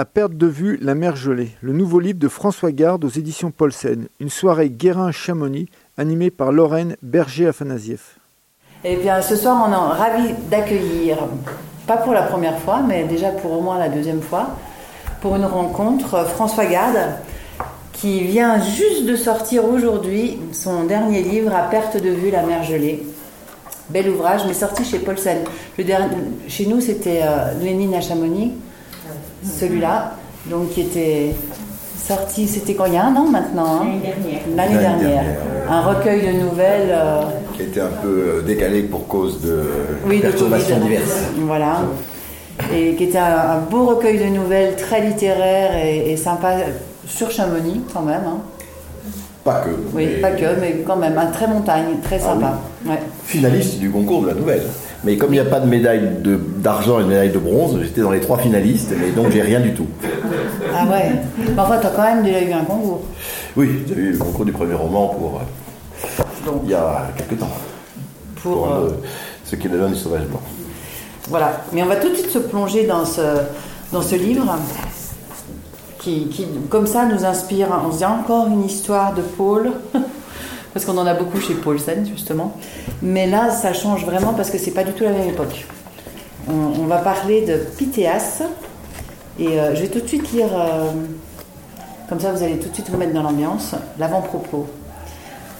À perte de vue la mer gelée, le nouveau livre de François Garde aux éditions Paulsen. Une soirée Guérin-Chamonix animée par Lorraine Berger-Afanasieff. Eh bien, ce soir, on est ravis d'accueillir, pas pour la première fois, mais déjà pour au moins la deuxième fois, pour une rencontre, François Garde, qui vient juste de sortir aujourd'hui son dernier livre, À perte de vue la mer gelée. Bel ouvrage, mais sorti chez Paulsen. Le chez nous, c'était euh, Lénine à Chamonix, celui-là, donc qui était sorti, c'était quand Il y a un an maintenant hein L'année dernière. L'année dernière. Un recueil de nouvelles. Euh, qui était un peu euh, décalé pour cause de oui, perturbations diverses. Voilà. Et qui était un, beau recueil de nouvelles très littéraire et, sympa sur Chamonix quand même. Hein. Pas que. Oui, pas que, mais quand même, un très montagne, très ah sympa. Finaliste du concours de la nouvelle. Mais comme il n'y a pas de médaille d'argent et de médaille de bronze, j'étais dans les trois finalistes, mais donc j'ai rien du tout. Ah ouais Mais enfin, tu as quand même déjà eu un concours. Oui, j'ai eu le concours du premier roman pour. Euh, il y a quelques temps. Pour, euh, euh, ce qui est le du sauvage blanc. Voilà. Mais on va tout de suite se plonger dans ce, dans ce livre qui, comme ça, nous inspire. On se dit encore une histoire de Paul. parce qu'on en a beaucoup chez Paulsen, justement. Mais là, ça change vraiment parce que c'est pas du tout la même époque. On, va parler de Pythéas. Et euh, je vais tout de suite lire, euh, comme ça vous allez tout de suite vous mettre dans l'ambiance, l'avant-propos.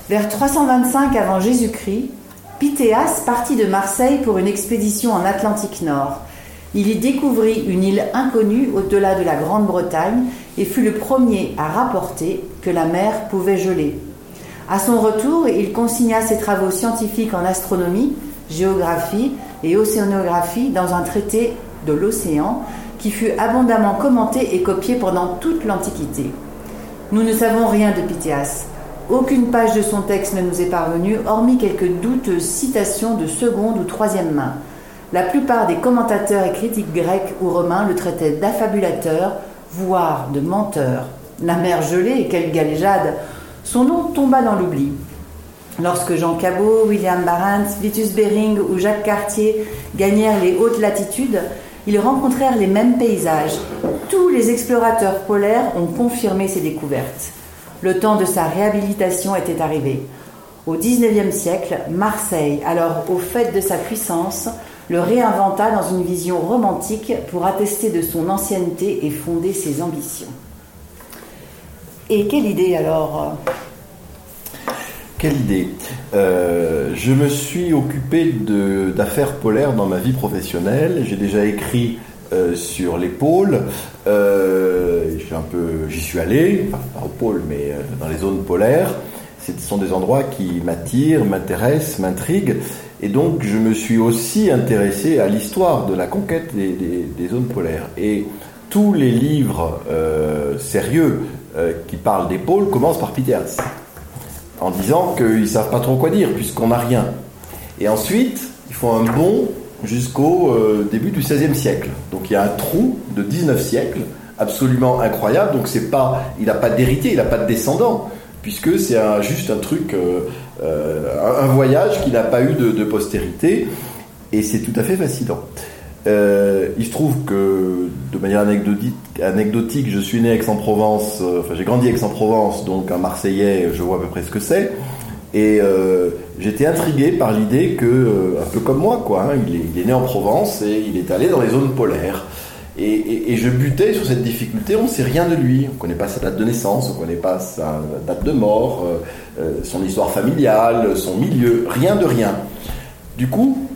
Vers 325 avant Jésus-Christ, Pythéas partit de Marseille pour une expédition en Atlantique Nord. Il y découvrit une île inconnue au-delà de la Grande-Bretagne et fut le premier à rapporter que la mer pouvait geler. À son retour, il consigna ses travaux scientifiques en astronomie, géographie et océanographie dans un traité de l'océan qui fut abondamment commenté et copié pendant toute l'Antiquité. Nous ne savons rien de Pythéas. Aucune page de son texte ne nous est parvenue, hormis quelques douteuses citations de seconde ou troisième main. La plupart des commentateurs et critiques grecs ou romains le traitaient d'affabulateur, voire de menteur. La mer gelée, quelle galéjade Son nom tomba dans l'oubli. Lorsque Jean Cabot, William Barents, Vitus Bering ou Jacques Cartier gagnèrent les hautes latitudes, ils rencontrèrent les mêmes paysages. Tous les explorateurs polaires ont confirmé ces découvertes. Le temps de sa réhabilitation était arrivé. Au XIXe siècle, Marseille, alors au fait de sa puissance, le réinventa dans une vision romantique pour attester de son ancienneté et fonder ses ambitions. Et quelle idée alors? Quelle idée euh, Je me suis occupé d'affaires polaires dans ma vie professionnelle. J'ai déjà écrit euh, sur les pôles. Euh, j'y suis allé, pas au pôle, mais dans les zones polaires. Ce sont des endroits qui m'attirent, m'intéressent, m'intriguent. Et donc, je me suis aussi intéressé à l'histoire de la conquête des, zones polaires. Et tous les livres sérieux qui parlent des pôles commencent par Peters en disant qu'ils ne savent pas trop quoi dire puisqu'on n'a rien. Et ensuite, ils font un bond jusqu'au euh, début du XVIe siècle. Donc il y a un trou de 19 siècles absolument incroyable. Donc c'est pas, il n'a pas d'héritier, il n'a pas de descendant, puisque c'est juste un truc, euh, euh, un voyage qui n'a pas eu de, postérité, et c'est tout à fait fascinant. Il se trouve que, de manière anecdotique, je suis né à Aix-en-Provence, enfin j'ai grandi à Aix-en-Provence, donc un Marseillais, je vois à peu près ce que c'est. Et euh, j'étais intrigué par l'idée que, euh, un peu comme moi, quoi, hein, il, est, né en Provence et il est allé dans les zones polaires. Et, je butais sur cette difficulté, on ne sait rien de lui, on ne connaît pas sa date de naissance, on ne connaît pas sa date de mort, euh, son histoire familiale, son milieu, rien de rien. Du coup,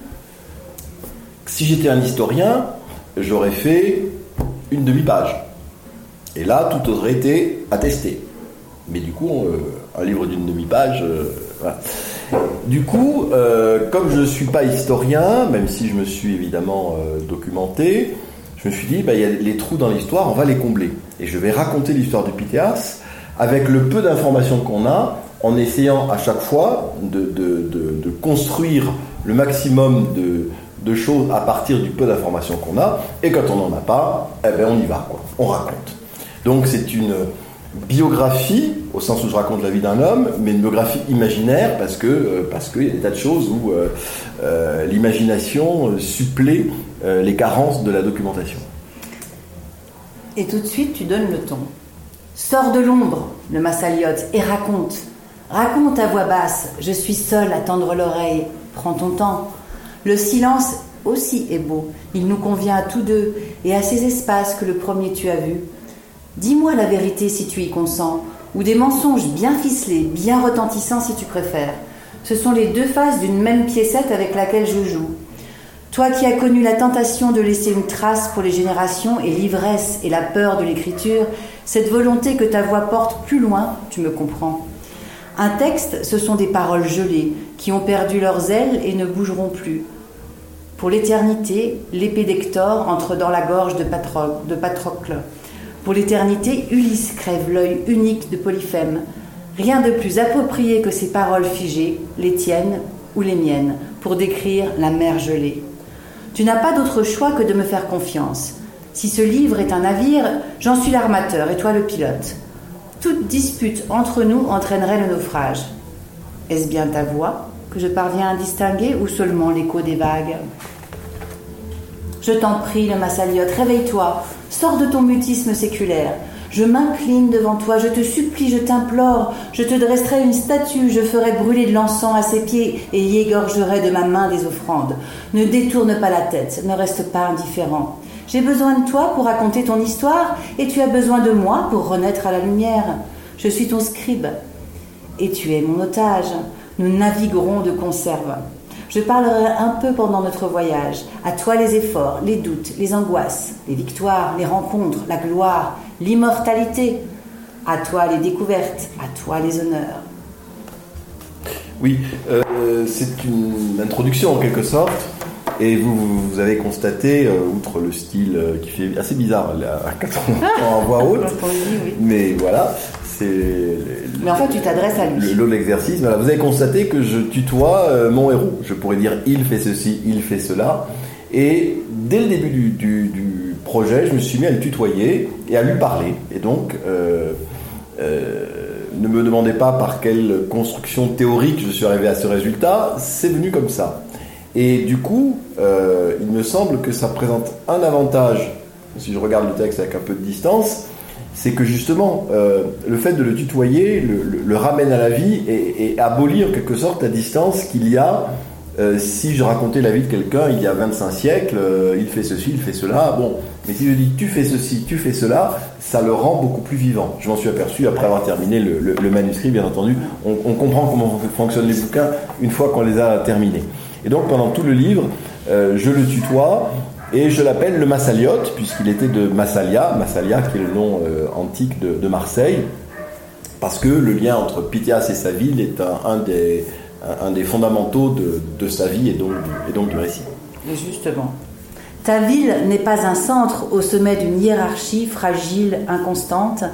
si j'étais un historien, j'aurais fait une demi-page. Et là, tout aurait été attesté. Mais du coup, un livre d'une demi-page, du coup, euh, comme je ne suis pas historien, même si je me suis évidemment euh, documenté, je me suis dit, bah, il y a les trous dans l'histoire, on va les combler. Et je vais raconter l'histoire de Pythéas avec le peu d'informations qu'on a, en essayant à chaque fois de, construire le maximum de, choses à partir du peu d'informations qu'on a. Et quand on n'en a pas, eh ben on y va, on raconte. Donc c'est une biographie, au sens où je raconte la vie d'un homme, mais une biographie imaginaire, parce que euh, parce qu'il y a des tas de choses où euh, euh, l'imagination supplée les carences de la documentation. Et tout de suite, tu donnes le ton. Sors de l'ombre, le massaliote, et raconte. Raconte à voix basse. Je suis seul à tendre l'oreille. Prends ton temps. Le silence aussi est beau. Il nous convient à tous deux et à ces espaces que le premier tu as vu. Dis-moi la vérité si tu y consens, ou des mensonges bien ficelés, bien retentissants si tu préfères. Ce sont les deux faces d'une même piécette avec laquelle je joue. Toi qui as connu la tentation de laisser une trace pour les générations et l'ivresse et la peur de l'écriture, cette volonté que ta voix porte plus loin, tu me comprends. Un texte, ce sont des paroles gelées qui ont perdu leurs ailes et ne bougeront plus. Pour l'éternité, l'épée d'Hector entre dans la gorge de, Patrocle. Pour l'éternité, Ulysse crève l'œil unique de Polyphème. Rien de plus approprié que ces paroles figées, les tiennes ou les miennes, pour décrire la mer gelée. Tu n'as pas d'autre choix que de me faire confiance. Si ce livre est un navire, j'en suis l'armateur et toi le pilote. Toute dispute entre nous entraînerait le naufrage. Est-ce bien ta voix? Que je parviens à distinguer ou seulement l'écho des vagues je t'en prie, le Massaliote, réveille-toi, sors de ton mutisme séculaire. Je m'incline devant toi, je te supplie, je t'implore, je te dresserai une statue, je ferai brûler de l'encens à ses pieds et y égorgerai de ma main des offrandes. Ne détourne pas la tête, ne reste pas indifférent. J'ai besoin de toi pour raconter ton histoire et tu as besoin de moi pour renaître à la lumière. Je suis ton scribe et tu es mon otage. Nous naviguerons de conserve. Je parlerai un peu pendant notre voyage. À toi les efforts, les doutes, les angoisses, les victoires, les rencontres, la gloire, l'immortalité. À toi les découvertes, à toi les honneurs. Oui, euh, c'est une introduction en quelque sorte. Et vous, vous avez constaté, euh, outre le style euh, qui fait assez bizarre à 4 ans en voix haute, mais voilà, mais en fait, tu t'adresses à lui. Le l'exercice. Voilà, vous avez constaté que je tutoie euh, mon héros. Je pourrais dire il fait ceci, il fait cela. Et dès le début du, projet, je me suis mis à le tutoyer et à lui parler. Et donc, euh, euh, ne me demandez pas par quelle construction théorique je suis arrivé à ce résultat. C'est venu comme ça. Et du coup, il me semble que ça présente un avantage, si je regarde le texte avec un peu de distance, c'est que justement, euh, le fait de le tutoyer le, ramène à la vie et, abolir en quelque sorte la distance qu'il y a euh, si je racontais la vie de quelqu'un il y a 25 siècles, euh, il fait ceci, il fait cela, bon, mais si je dis tu fais ceci, tu fais cela, ça le rend beaucoup plus vivant. Je m'en suis aperçu après avoir terminé le, manuscrit, bien entendu. On, comprend comment fonctionnent les bouquins une fois qu'on les a terminés. Et donc pendant tout le livre, je le tutoie, et je l'appelle le Massaliote, puisqu'il était de Massalia, Massalia qui est le nom euh, antique de, Marseille, parce que le lien entre Pythias et sa ville est un, des, fondamentaux de, sa vie et donc du récit. Et justement, ta ville n'est pas un centre au sommet d'une hiérarchie fragile, inconstante,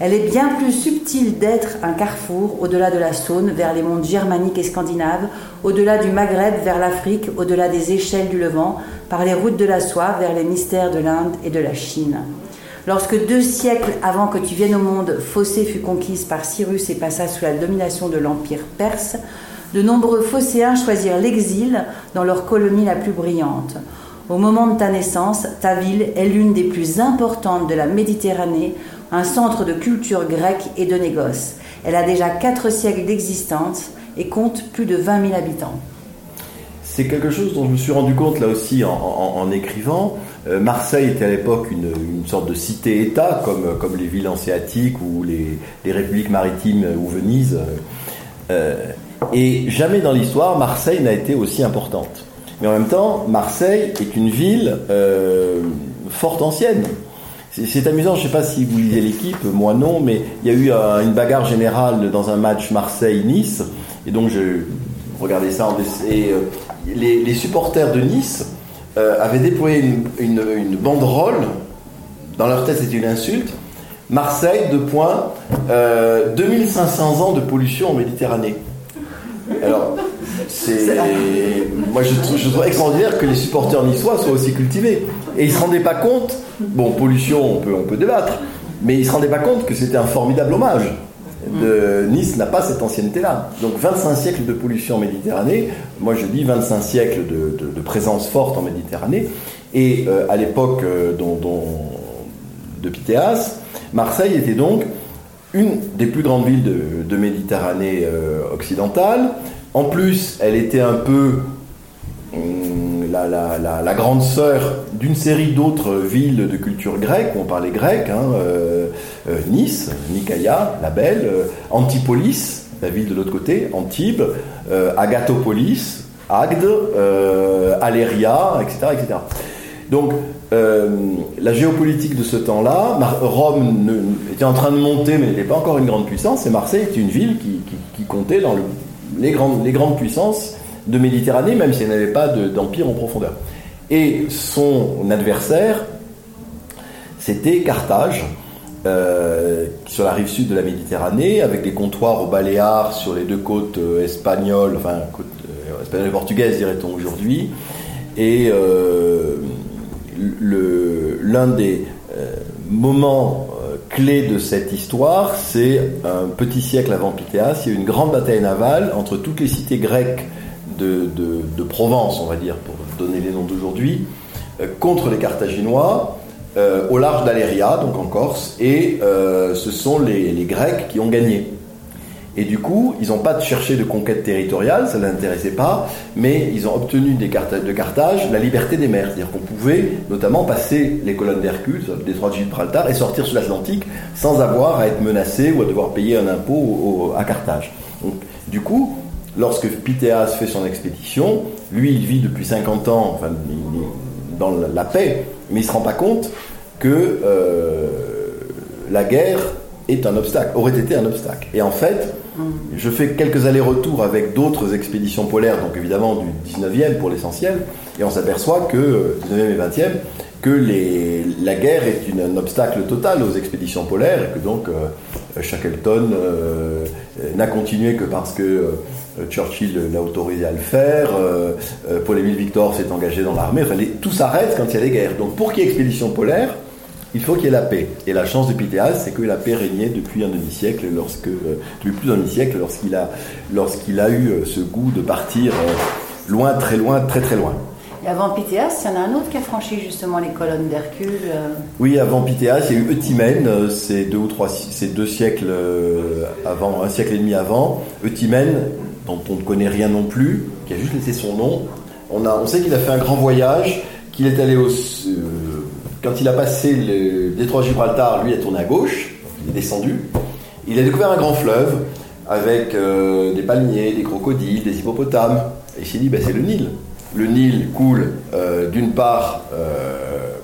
elle est bien plus subtile d'être un carrefour au-delà de la Saône, vers les mondes germaniques et scandinaves, au-delà du Maghreb vers l'Afrique, au-delà des échelles du Levant, par les routes de la soie vers les mystères de l'Inde et de la Chine. Lorsque deux siècles avant que tu viennes au monde, Fossé fut conquise par Cyrus et passa sous la domination de l'Empire perse, de nombreux Phocéens choisirent l'exil dans leur colonie la plus brillante. Au moment de ta naissance, ta ville est l'une des plus importantes de la Méditerranée, un centre de culture grecque et de négoce. Elle a déjà quatre siècles d'existence et compte plus de 20 000 habitants. C'est quelque chose dont je me suis rendu compte là aussi en, écrivant. Euh, Marseille était à l'époque une, sorte de cité-État, comme, comme les villes hanséatiques ou les, républiques maritimes ou Venise. Euh, et jamais dans l'histoire, Marseille n'a été aussi importante. Mais en même temps, Marseille est une ville euh, forte ancienne. C'est amusant, je ne sais pas si vous lisez l'équipe, moi non, mais il y a eu une bagarre générale dans un match Marseille-Nice, et donc je regardais ça, et euh, les, supporters de Nice euh, avaient déployé une, banderole, dans leur tête c'était une insulte, Marseille, deux points, 2500 ans de pollution en Méditerranée. Alors, c'est. Moi, je trouve, extraordinaire que les supporters niçois soient aussi cultivés. Et ils ne se rendaient pas compte, bon, pollution, on peut, on peut débattre, mais ils ne se rendaient pas compte que c'était un formidable hommage. Nice n'a pas cette ancienneté-là. Donc 25 siècles de pollution en Méditerranée, moi je dis 25 siècles de, présence forte en Méditerranée, et euh, à l'époque euh, de Pythéas, Marseille était donc une des plus grandes villes de, Méditerranée euh, occidentale. En plus, elle était un peu hum, la, grande sœur d'une série d'autres villes de culture grecque, où on parlait grec, hein, euh, euh, Nice, Nicaïa, la belle, Antipolis, la ville de l'autre côté, Antibes, Agathopolis, Agde, Aléria, etc. etc. Donc, euh, la géopolitique de ce temps-là, Rome était en train de monter, mais n'était pas encore une grande puissance, et Marseille était une ville qui, comptait dans les, grandes, puissances de Méditerranée, même si elle n'avait pas d'empire en profondeur. Et son adversaire, c'était Carthage, euh, sur la rive sud de la Méditerranée, avec des comptoirs aux Baléares sur les deux côtes euh, espagnoles, enfin, côte, espagnoles et portugaises, dirait-on aujourd'hui, et l'un des euh, moments euh, clés de cette histoire, c'est un petit siècle avant Pythéas, il y a une grande bataille navale entre toutes les cités grecques de, Provence, on va dire, pour donner les noms d'aujourd'hui, euh, contre les Carthaginois. au large d'Aléria, donc en Corse, et ce sont les Grecs qui ont gagné. Et du coup, ils n'ont pas cherché de conquête territoriale, ça ne l'intéressait pas, mais ils ont obtenu de Carthage la liberté des mers. C'est-à-dire qu'on pouvait notamment passer les colonnes d'Hercule, le détroit de Gibraltar, et sortir sur l'Atlantique sans avoir à être menacé ou à devoir payer un impôt à Carthage. Donc, du coup, lorsque Pythéas fait son expédition, lui, il vit depuis 50 ans enfin, dans la paix, mais il ne se rend pas compte que euh, la guerre est un obstacle, aurait été un obstacle. Et en fait, je fais quelques allers-retours avec d'autres expéditions polaires, donc évidemment du 19e pour l'essentiel, et on s'aperçoit que, 19e et 20e, que la guerre est un obstacle total aux expéditions polaires, et que donc euh, Shackleton euh, n'a continué que parce que euh, Churchill l'a autorisé à le faire, Paul-Émile Victor s'est engagé dans l'armée, enfin tout s'arrête quand il y a des guerres. Donc pour qu'il y ait expédition polaire, il faut qu'il y ait la paix. Et la chance de Pythéas, c'est que la paix régnait depuis un demi-siècle, lorsque, euh, depuis plus d'un demi-siècle, lorsqu'il a, lorsqu'il a eu euh, ce goût de partir euh, loin, très loin, très très loin. Et avant Pythéas, il y en a un autre qui a franchi justement les colonnes d'Hercule. Oui, avant Pythéas, il y a eu Eutimène, c'est deux ou trois, c'est deux siècles avant, un siècle et demi avant. Eutimène, dont on ne connaît rien non plus, qui a juste laissé son nom. On, a, on sait qu'il a fait un grand voyage, qu'il est allé au, quand il a passé le détroit Gibraltar, lui a tourné à gauche, il est descendu. Il a découvert un grand fleuve avec euh, des palmiers, des crocodiles, des hippopotames. Et il s'est dit, ben, c'est le Nil. Le Nil coule euh, d'une part euh,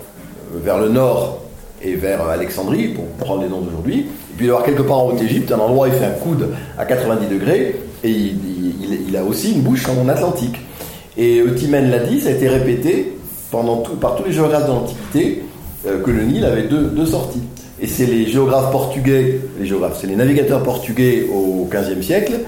vers le nord et vers Alexandrie, pour prendre les noms d'aujourd'hui. Et puis il va avoir quelque part en Haute-Égypte, un endroit où il fait un coude à 90 degrés, et il, a aussi une bouche en Atlantique. Et Eutimène l'a dit, ça a été répété par tous les géographes de l'Antiquité que le Nil avait deux, sorties. Et c'est les géographes portugais, les géographes, c'est les navigateurs portugais au XVe siècle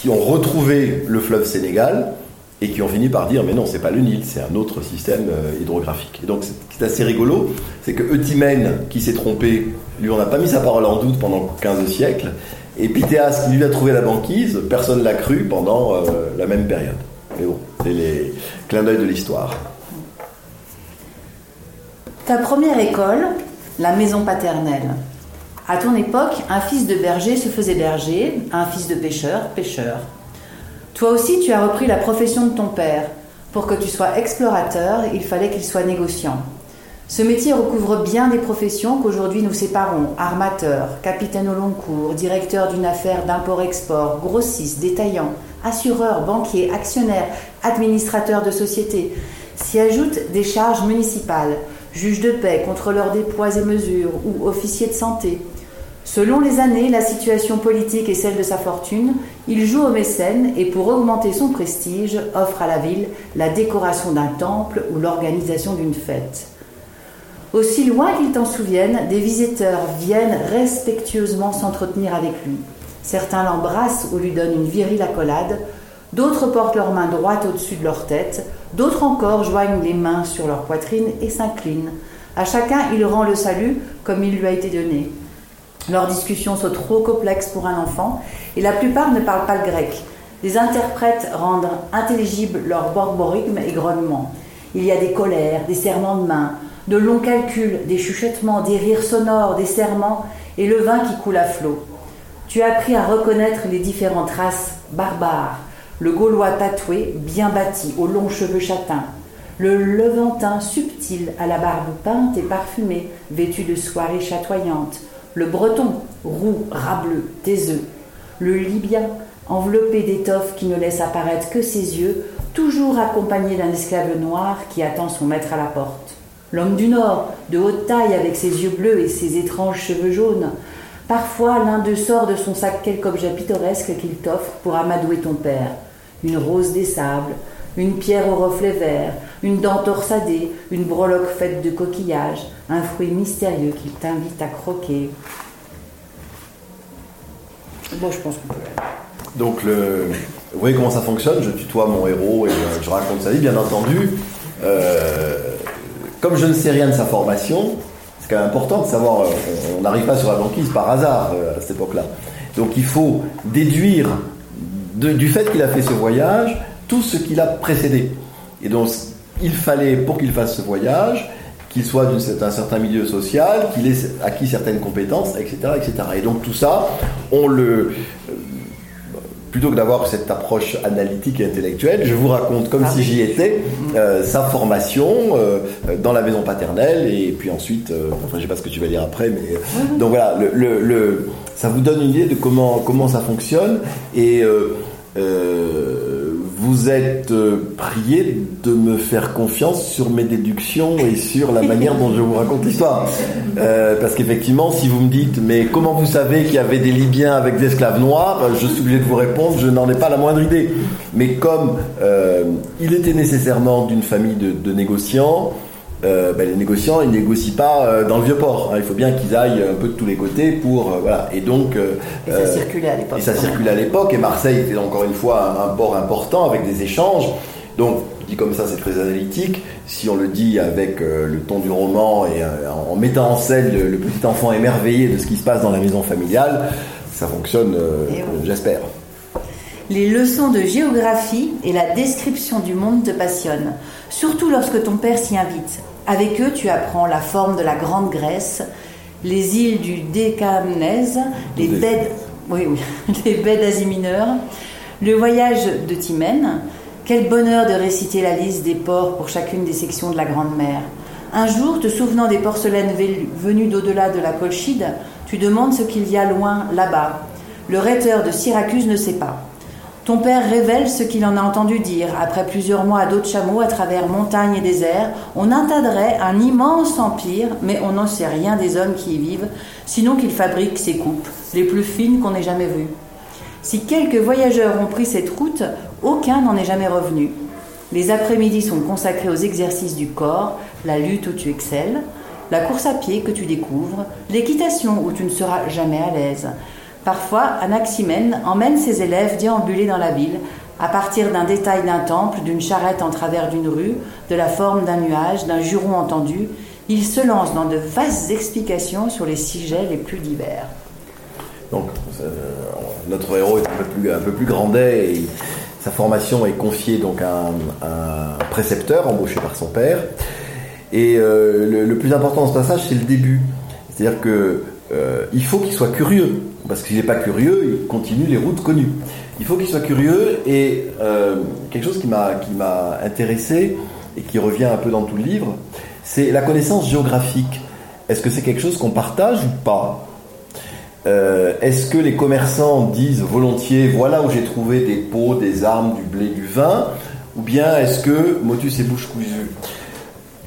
qui ont retrouvé le fleuve Sénégal et qui ont fini par dire mais non c'est pas le Nil c'est un autre système euh, hydrographique. Et donc ce qui est assez rigolo c'est que Eutimène qui s'est trompé lui on n'a pas mis sa parole en doute pendant 15 siècles. Et Pythéas qui lui a trouvé la banquise personne l'a cru pendant euh, la même période. Mais bon c'est les clins d'œil de l'histoire ta première école, la maison paternelle. À ton époque, un fils de berger se faisait berger, un fils de pêcheur, pêcheur. Toi aussi, tu as repris la profession de ton père. Pour que tu sois explorateur, il fallait qu'il soit négociant. Ce métier recouvre bien des professions qu'aujourd'hui nous séparons armateur, capitaine au long cours, directeur d'une affaire d'import-export, grossiste, détaillant, assureur, banquier, actionnaire, administrateur de société. S'y ajoutent des charges municipales, juge de paix, contrôleur des poids et mesures ou officier de santé. Selon les années, la situation politique et celle de sa fortune, il joue au mécène et pour augmenter son prestige, offre à la ville la décoration d'un temple ou l'organisation d'une fête. Aussi loin qu'il t'en souvienne, des visiteurs viennent respectueusement s'entretenir avec lui. Certains l'embrassent ou lui donnent une virile accolade, d'autres portent leurs mains droites au-dessus de leur tête, D'autres encore joignent les mains sur leur poitrine et s'inclinent. À chacun, il rend le salut comme il lui a été donné. Leurs discussions sont trop complexes pour un enfant et la plupart ne parlent pas le grec. Les interprètes rendent intelligibles leurs borborigmes et grognements. Il y a des colères, des serrements de main, de longs calculs, des chuchotements, des rires sonores, des serments et le vin qui coule à flot. Tu as appris à reconnaître les différentes races barbares, le Gaulois tatoué, bien bâti, aux longs cheveux châtains, le Levantin subtil à la barbe peinte et parfumée, vêtu de soirées chatoyantes, le Breton roux, rableux, taiseux, le Libyen enveloppé d'étoffes qui ne laisse apparaître que ses yeux, toujours accompagné d'un esclave noir qui attend son maître à la porte. L'homme du Nord, de haute taille avec ses yeux bleus et ses étranges cheveux jaunes, Parfois, l'un d'eux sort de son sac quelque objet pittoresque qu'il t'offre pour amadouer ton père. Une rose des sables, une pierre au reflet vert, une dent torsadée, une breloque faite de coquillages, un fruit mystérieux qui t'invite à croquer. Bon, je pense qu'on peut. Donc, vous voyez comment ça fonctionne? Je tutoie mon héros et euh, je raconte sa vie, bien entendu. Euh, comme je ne sais rien de sa formation, c'est quand même important de savoir, euh, on n'arrive pas sur la banquise par hasard à cette époque-là. Donc il faut déduire du fait qu'il a fait ce voyage tout ce qu'il a précédé. Et donc il fallait, pour qu'il fasse ce voyage, qu'il soit d'un certain milieu social, qu'il ait acquis certaines compétences, etc., etc. Et donc tout ça, on le, plutôt que d'avoir cette approche analytique et intellectuelle, je vous raconte comme ah si j'y étais euh, sa formation euh, dans la maison paternelle et puis ensuite, euh, enfin je sais pas ce que tu vas dire après, mais donc voilà, le, le, ça vous donne une idée de comment comment ça fonctionne et vous êtes euh, prié de me faire confiance sur mes déductions et sur la manière dont je vous raconte l'histoire. Euh, parce qu'effectivement, si vous me dites, mais comment vous savez qu'il y avait des Libyens avec des esclaves noirs, je suis obligé de vous répondre, je n'en ai pas la moindre idée. Mais comme euh, il était nécessairement d'une famille de négociants, euh, ben, les négociants, ils négocient pas euh, dans le vieux port. Hein. Il faut bien qu'ils aillent un peu de tous les côtés pour euh, voilà. Et donc et ça circulait à l'époque. Et ça circulait à l'époque. Et Marseille était encore une fois un, port important avec des échanges. Donc dit comme ça, c'est très analytique. Si on le dit avec le ton du roman et en mettant en scène le, petit enfant émerveillé de ce qui se passe dans la maison familiale, ça fonctionne, j'espère. Les leçons de géographie et la description du monde te passionnent, surtout lorsque ton père s'y invite. Avec eux, tu apprends la forme de la Grande Grèce, les îles du Décamnèse, les baies, oui, les baies d'Asie mineure, le voyage de Timène. Quel bonheur de réciter la liste des ports pour chacune des sections de la Grande Mer. Un jour, te souvenant des porcelaines venues d'au-delà de la Colchide, tu demandes ce qu'il y a loin là-bas. Le rhéteur de Syracuse ne sait pas. Ton père révèle ce qu'il en a entendu dire. Après plusieurs mois à dos de à travers montagnes et déserts, on intadrait un immense empire, mais on n'en sait rien des hommes qui y vivent, sinon qu'ils fabriquent ces coupes, les plus fines qu'on ait jamais vues. Si quelques voyageurs ont pris cette route, aucun n'en est jamais revenu. Les après-midi sont consacrés aux exercices du corps, la lutte où tu excelles, la course à pied que tu découvres, l'équitation où tu ne seras jamais à l'aise, Parfois, Anaximène emmène ses élèves déambuler dans la ville, à partir d'un détail d'un temple, d'une charrette en travers d'une rue, de la forme d'un nuage, d'un juron entendu. Il se lance dans de vastes explications sur les sujets les plus divers. Donc, euh, notre héros est un peu plus, grandet et sa formation est confiée donc à un, précepteur embauché par son père. Et euh, le, plus important dans ce passage, c'est le début. C'est-à-dire que euh, il faut qu'il soit curieux parce qu'il n'est pas curieux, il continue les routes connues. Il faut qu'il soit curieux et euh, quelque chose qui m'a intéressé et qui revient un peu dans tout le livre, c'est la connaissance géographique. Est-ce que c'est quelque chose qu'on partage ou pas? Euh, Est-ce que les commerçants disent volontiers voilà où j'ai trouvé des pots, des armes, du blé, du vin Ou bien est-ce que motus et bouche cousue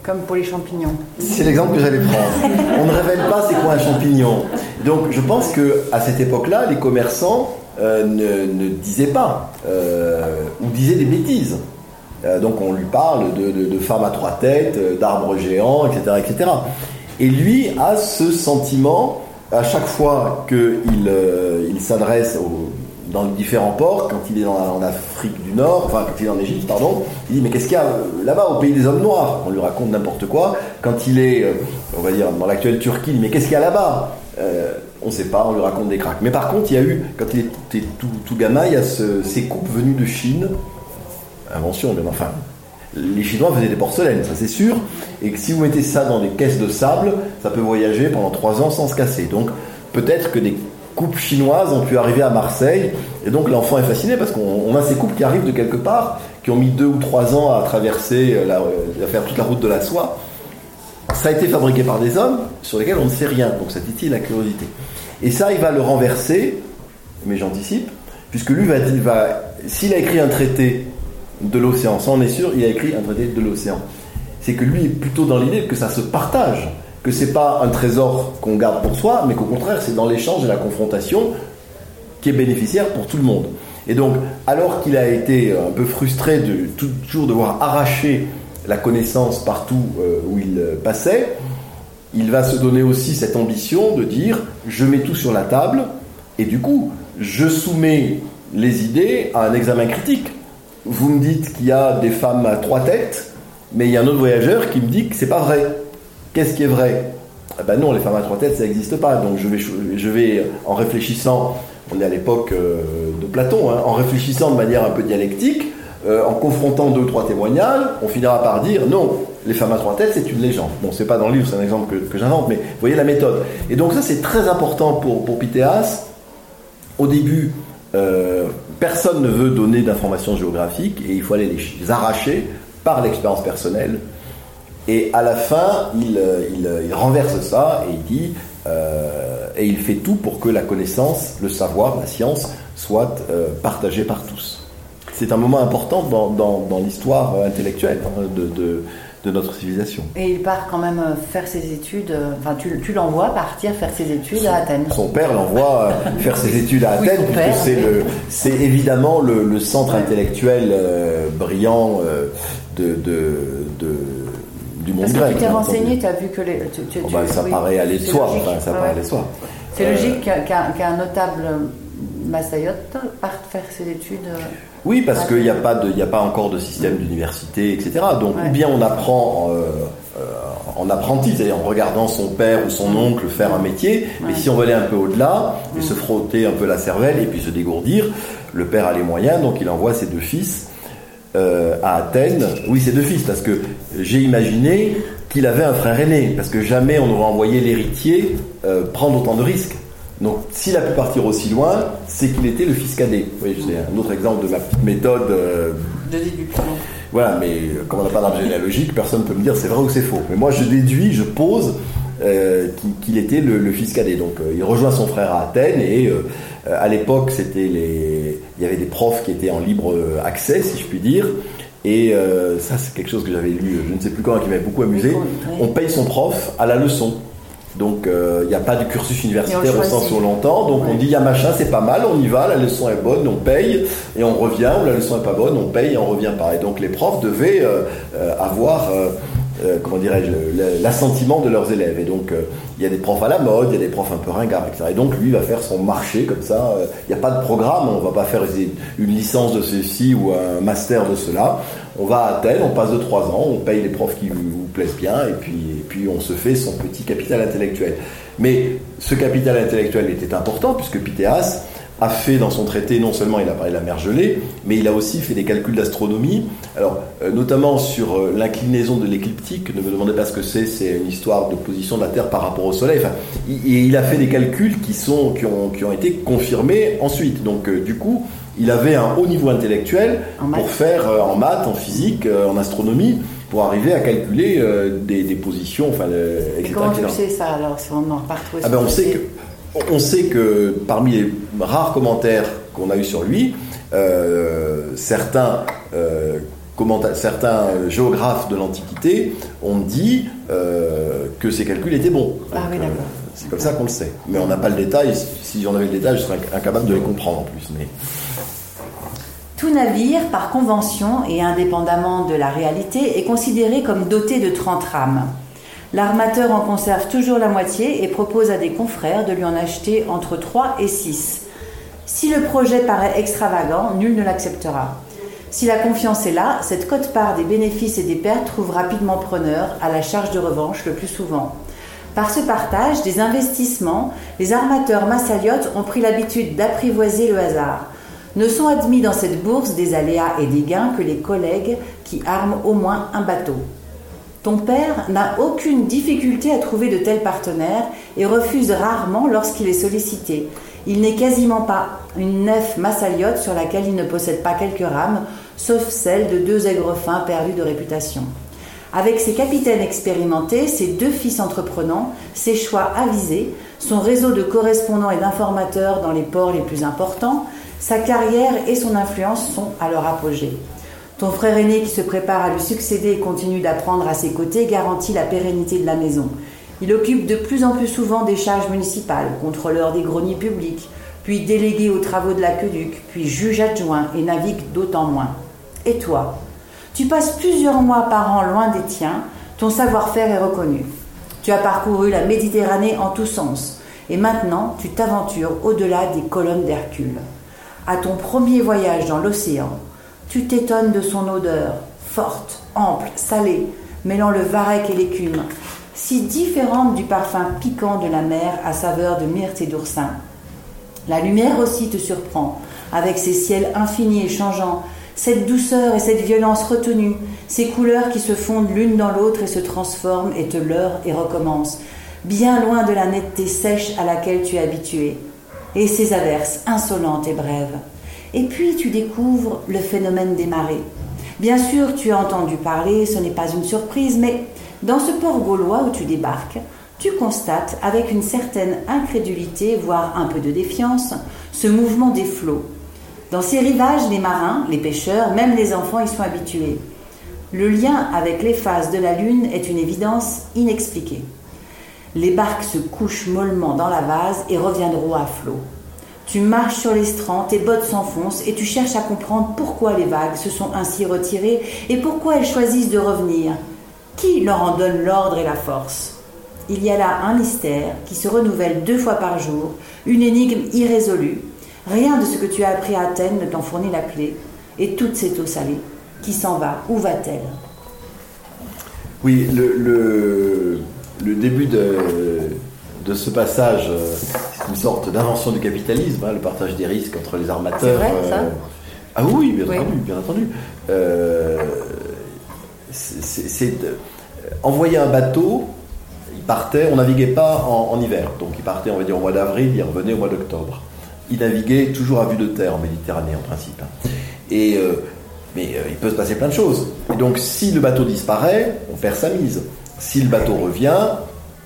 comme pour les champignons. C'est l'exemple que j'allais prendre. On ne révèle pas c'est quoi un champignon. Donc je pense que à cette époque-là, les commerçants euh, ne, disaient pas euh, ou disaient des bêtises. Euh, donc on lui parle de, femmes à trois têtes, d'arbres géants, etc., etc. Et lui a ce sentiment à chaque fois qu'il il s'adresse aux dans les différents ports, quand il est en Afrique du Nord, enfin quand il est en Égypte, pardon, il dit mais qu'est-ce qu'il y a euh, là-bas au pays des hommes noirs? On lui raconte n'importe quoi. Quand il est, euh, on va dire, dans l'actuelle Turquie, il dit mais qu'est-ce qu'il y a là-bas? Euh, On ne sait pas, on lui raconte des cracks. Mais par contre, il y a eu, quand il était tout, gamin, il y a ces coupes venues de Chine, invention, mais enfin, Les Chinois faisaient des porcelaines, ça c'est sûr, et que si vous mettez ça dans des caisses de sable, ça peut voyager pendant trois ans sans se casser. Donc peut-être que des coupes chinoises ont pu arriver à Marseille, et donc l'enfant est fasciné parce qu'on a ces coupes qui arrivent de quelque part, qui ont mis deux ou trois ans à traverser, euh, à faire toute la route de la soie. Ça a été fabriqué par des hommes sur lesquels on ne sait rien, donc ça titille la curiosité. Et ça, il va le renverser, mais j'anticipe, puisque lui va, va s'il a écrit un traité de l'océan, ça on est sûr, il a écrit un traité de l'océan. C'est que lui est plutôt dans l'idée que ça se partage, que c'est pas un trésor qu'on garde pour soi, mais qu'au contraire c'est dans l'échange et la confrontation qui est bénéficiaire pour tout le monde. Et donc, alors qu'il a été un peu frustré de toujours devoir arracher la connaissance partout euh, où il passait, il va se donner aussi cette ambition de dire je mets tout sur la table et du coup je soumets les idées à un examen critique. Vous me dites qu'il y a des femmes à trois têtes, mais il y a un autre voyageur qui me dit que c'est pas vrai. Qu'est-ce qui est vrai? Ah Ben non, les femmes à trois têtes, ça n'existe pas. Donc je vais, je vais, en réfléchissant, on est à l'époque euh, de Platon, hein, en réfléchissant de manière un peu dialectique, euh, en confrontant deux ou trois témoignages, on finira par dire non, les femmes à trois têtes, c'est une légende. Bon, c'est pas dans le livre, c'est un exemple que, j'invente, mais vous voyez la méthode. Et donc ça, c'est très important pour, pour Pythéas. Au début, euh, personne ne veut donner d'informations géographiques et il faut aller les arracher par l'expérience personnelle. Et à la fin, il, euh, il, renverse ça et il dit, et il fait tout pour que la connaissance, le savoir, la science soit partagée par tous c'est un moment important dans, l'histoire intellectuelle hein, de, notre civilisation. Et il part quand même euh, faire ses études, euh, enfin tu, tu l'envoies partir faire ses études à Athènes. Son père l'envoie euh, faire ses études à Athènes, puisque c'est, évidemment le, centre intellectuel brillant de, du monde grec. Tu t'es renseigné, tu as vu que les. Oh, bah, ça paraît aller de soi. ça paraît aller soi. C'est logique qu'un notable Massayotte parte faire ses études oui, parce qu'il n'y a, pas a pas encore de système d'université, etc. Donc, ou bien on apprend euh, euh, en apprenti, c'est-à-dire en regardant son père ou son oncle faire un métier, mais si on veut aller un peu au-delà, et se frotter un peu la cervelle et puis se dégourdir, le père a les moyens, donc il envoie ses deux fils euh, à Athènes. Oui, ses deux fils, parce que j'ai imaginé qu'il avait un frère aîné, parce que jamais on n'aurait envoyé l'héritier prendre autant de risques. Donc, s'il a pu partir aussi loin, c'est qu'il était le fils cadet. Oui, c'est un autre exemple de ma petite méthode. Euh, de déduction. Voilà, mais euh, comme on n'a pas d'arbre généalogique, personne ne peut me dire c'est vrai ou c'est faux. Mais moi, je déduis, je pose euh, qu'il était le, fils cadet. Donc, il rejoint son frère à Athènes et à l'époque, c'était les, il y avait des profs qui étaient en libre accès, si je puis dire. Et ça, c'est quelque chose que j'avais lu, je ne sais plus quand, qui m'avait beaucoup amusé. On paye son prof à la leçon. Donc euh, il n'y a pas de cursus universitaire au sens où on l'entend. Donc on dit il y a machin, c'est pas mal, on y va, la leçon est bonne, on paye et on revient. Ou la leçon est pas bonne, on paye et on revient pareil. Donc les profs devaient euh, euh, avoir comment dirais-je, l'assentiment de leurs élèves. Et donc, il y a des profs à la mode, il y a des profs un peu ringards, etc. Et donc, lui va faire son marché comme ça. Il n'y a pas de programme, on va pas faire une licence de ceci ou un master de cela. On va à Athènes, on passe de trois ans, on paye les profs qui vous plaisent bien, et puis puis on se fait son petit capital intellectuel. Mais ce capital intellectuel était important puisque Pythéas a fait dans son traité, non seulement il a parlé de la mer gelée, mais il a aussi fait des calculs d'astronomie, alors euh, notamment sur euh, l'inclinaison de l'écliptique, ne me demandez pas ce que c'est, c'est une histoire de position de la Terre par rapport au Soleil, enfin, il, il a fait des calculs qui, sont, qui, ont, qui ont été confirmés ensuite. Donc euh, du coup, il avait un haut niveau intellectuel pour faire en maths, en physique, en astronomie, pour arriver à calculer des, positions, enfin, etc. comment tu sais ça alors si on en ah ben, on sait que on sait que parmi les rares commentaires qu'on a eu sur lui, euh, certains euh, certains géographes de l'Antiquité ont dit que ces calculs étaient bons. Ah oui, d'accord. c'est comme ça qu'on le sait. Mais on n'a pas le détail. Si j'en avais le détail, je serais incapable de les comprendre en plus. Mais... Tout navire, par convention et indépendamment de la réalité, est considéré comme doté de 30 rames. L'armateur en conserve toujours la moitié et propose à des confrères de lui en acheter entre 3 et 6. Si le projet paraît extravagant, nul ne l'acceptera. Si la confiance est là, cette cote-part des bénéfices et des pertes trouve rapidement preneur, à la charge de revanche le plus souvent. Par ce partage des investissements, les armateurs massaliotes ont pris l'habitude d'apprivoiser le hasard. Ne sont admis dans cette bourse des aléas et des gains que les collègues qui arment au moins un bateau. Ton père n'a aucune difficulté à trouver de tels partenaires et refuse rarement lorsqu'il est sollicité. Il n'est quasiment pas une nef massaliote sur laquelle il ne possède pas quelques rames, sauf celle de deux aigres fins perdus de réputation. Avec ses capitaines expérimentés, ses deux fils entreprenants, ses choix avisés, son réseau de correspondants et d'informateurs dans les ports les plus importants, sa carrière et son influence sont à leur apogée. Ton frère aîné qui se prépare à lui succéder et continue d'apprendre à ses côtés garantit la pérennité de la maison. Il occupe de plus en plus souvent des charges municipales, contrôleur des greniers publics, puis délégué aux travaux de l'aqueduc, puis juge adjoint et navigue d'autant moins. Et toi Tu passes plusieurs mois par an loin des tiens, ton savoir-faire est reconnu. Tu as parcouru la Méditerranée en tous sens, et maintenant tu t'aventures au-delà des colonnes d'Hercule. À ton premier voyage dans l'océan, tu t'étonnes de son odeur, forte, ample, salée, mêlant le varech et l'écume, si différente du parfum piquant de la mer à saveur de myrte et d'oursin. La lumière aussi te surprend, avec ses ciels infinis et changeants, cette douceur et cette violence retenue, ces couleurs qui se fondent l'une dans l'autre et se transforment et te leurrent et recommencent, bien loin de la netteté sèche à laquelle tu es habitué, et ces averses insolentes et brèves. Et puis tu découvres le phénomène des marées. Bien sûr, tu as entendu parler, ce n'est pas une surprise, mais dans ce port gaulois où tu débarques, tu constates avec une certaine incrédulité, voire un peu de défiance, ce mouvement des flots. Dans ces rivages, les marins, les pêcheurs, même les enfants y sont habitués. Le lien avec les phases de la Lune est une évidence inexpliquée. Les barques se couchent mollement dans la vase et reviendront à flot. Tu marches sur les strands, tes bottes s'enfoncent et tu cherches à comprendre pourquoi les vagues se sont ainsi retirées et pourquoi elles choisissent de revenir. Qui leur en donne l'ordre et la force? Il y a là un mystère qui se renouvelle deux fois par jour, une énigme irrésolue. Rien de ce que tu as appris à Athènes ne t'en fournit la clé. Et toute cette eau salée, qui s'en va, où va-t-elle? Oui, le, début de, de, ce passage, euh, c'est une sorte d'invention du capitalisme, hein, le partage des risques entre les armateurs. C'est vrai, ça euh, Ah oui, bien entendu, bien entendu. Euh, c'est envoyer un bateau partait, on naviguait pas en, hiver, donc il partait, on va dire, au mois d'avril, il revenait au mois d'octobre. Il naviguait toujours à vue de terre en Méditerranée, en principe. Et, euh, mais euh, il peut se passer plein de choses. Et donc, si le bateau disparaît, on perd sa mise. Si le bateau revient,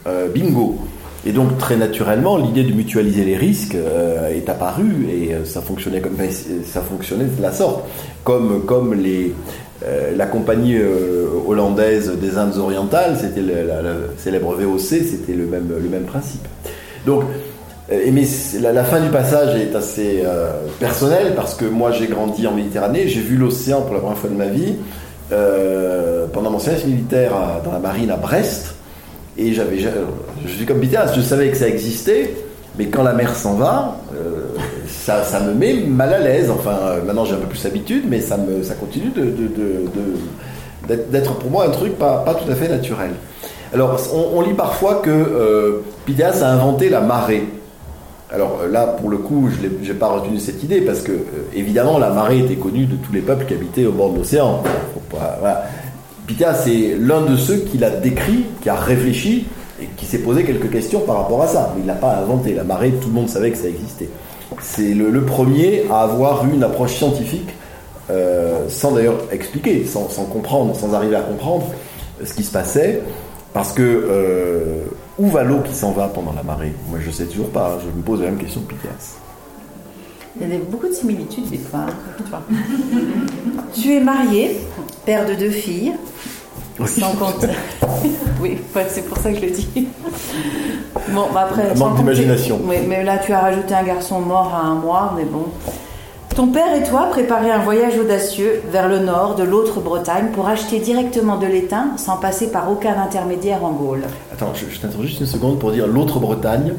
euh, bingo. Et donc, très naturellement, l'idée de mutualiser les risques est apparue et ça fonctionnait comme ça fonctionnait de la sorte, comme comme les euh, la compagnie euh, hollandaise des Indes orientales, c'était la, célèbre VOC, c'était le même, le même principe. Donc, euh, mais la, fin du passage est assez personnelle parce que moi j'ai grandi en Méditerranée, j'ai vu l'océan pour la première fois de ma vie pendant mon service militaire dans la marine à Brest. Et j'avais, je suis comme Bitas, je savais que ça existait, mais quand la mer s'en va, ça, ça, me met mal à l'aise. Enfin, euh, maintenant j'ai un peu plus l'habitude, mais ça, continue d'être pour moi un truc pas, tout à fait naturel. Alors, on, lit parfois que euh, Pidias a inventé la marée. Alors euh, là, pour le coup, je n'ai pas retenu cette idée parce que, euh, évidemment, la marée était connue de tous les peuples qui habitaient au bord de l'océan. Voilà. c'est l'un de ceux qui l'a décrit, qui a réfléchi qui s'est posé quelques questions par rapport à ça. Mais il l'a pas inventé. La marée, tout le monde savait que ça existait c'est le, premier à avoir eu une approche scientifique, euh, sans d'ailleurs expliquer, sans, comprendre, sans arriver à comprendre ce qui se passait, parce que euh, où va l'eau qui s'en va pendant la marée? Moi, je ne sais toujours pas. Je me pose la même question que Pithias. Il y a beaucoup de similitudes des fois. Hein, tu es marié, père de deux filles, oui. Sans compte. oui, c'est pour ça que je le dis. Bon, bah, après. manque d'imagination. Oui, mais là, tu as rajouté un garçon mort à un mois, mais bon. Ton père et toi préparez un voyage audacieux vers le nord de l'autre Bretagne pour acheter directement de l'étain sans passer par aucun intermédiaire en Gaule. Attends, je, je t'interromps juste une seconde pour dire l'autre Bretagne.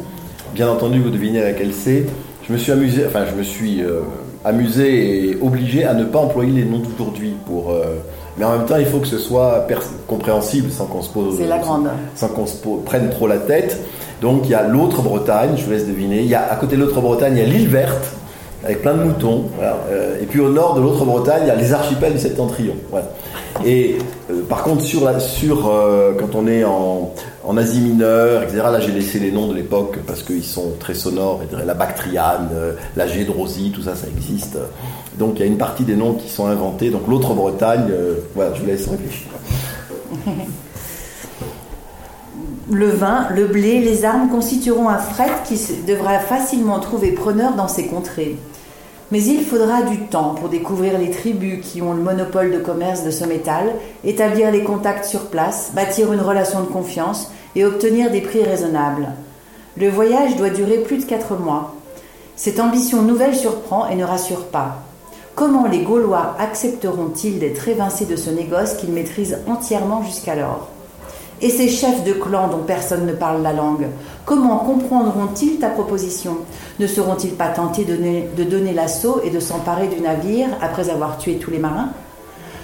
Bien entendu, vous devinez laquelle c'est. Je me suis amusé, enfin, je me suis euh, amusé et obligé à ne pas employer les noms d'aujourd'hui pour. Euh, mais en même temps, il faut que ce soit compréhensible sans qu'on se pose. la grande. Sans qu'on se prenne trop la tête. Donc il y a l'autre Bretagne, je vous laisse deviner. Il y a à côté de l'autre Bretagne, il y a l'île verte. avec plein de moutons. et puis au nord de l'autre Bretagne, il y a les archipels du Septentrion. Et par contre, sur, la, sur quand on est en, en Asie mineure, etc. Là, j'ai laissé les noms de l'époque parce qu'ils sont très sonores. La Bactriane, la Gédrosie, tout ça, ça existe. Donc, il y a une partie des noms qui sont inventés. Donc, l'autre Bretagne, voilà, je vous laisse réfléchir. le vin, le blé, les armes constitueront un fret qui devra facilement trouver preneur dans ces contrées. Mais il faudra du temps pour découvrir les tribus qui ont le monopole de commerce de ce métal, établir les contacts sur place, bâtir une relation de confiance et obtenir des prix raisonnables. Le voyage doit durer plus de quatre mois. Cette ambition nouvelle surprend et ne rassure pas. Comment les Gaulois accepteront-ils d'être évincés de ce négoce qu'ils maîtrisent entièrement jusqu'alors? Et ces chefs de clan dont personne ne parle la langue, comment comprendront-ils ta proposition? Ne seront-ils pas tentés de donner, l'assaut et de s'emparer du navire après avoir tué tous les marins?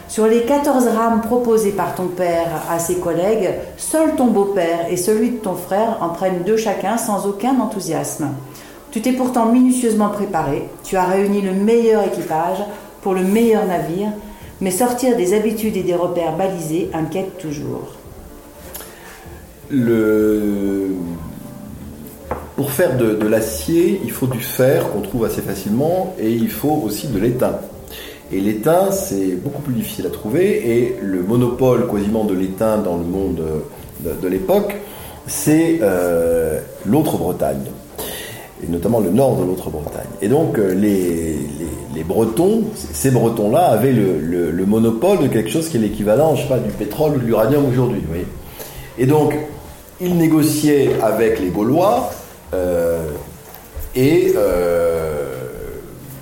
Sur les 14 rames proposées par ton père à ses collègues, seul ton beau-père et celui de ton frère en prennent deux chacun sans aucun enthousiasme. Tu t'es pourtant minutieusement préparé, tu as réuni le meilleur équipage pour le meilleur navire, mais sortir des habitudes et des repères balisés inquiète toujours. Pour faire de, l'acier, il faut du fer qu'on trouve assez facilement et il faut aussi de l'étain. Et l'étain, c'est beaucoup plus difficile à trouver et le monopole quasiment de l'étain dans le monde de, l'époque, c'est euh, l'autre Bretagne et notamment le nord de l'autre Bretagne. Et donc euh, les, Bretons, ces Bretons-là, avaient le, monopole de quelque chose qui est l'équivalent, je sais pas, du pétrole ou de l'uranium aujourd'hui. Et donc, ils négociaient avec les Gaulois euh, et euh,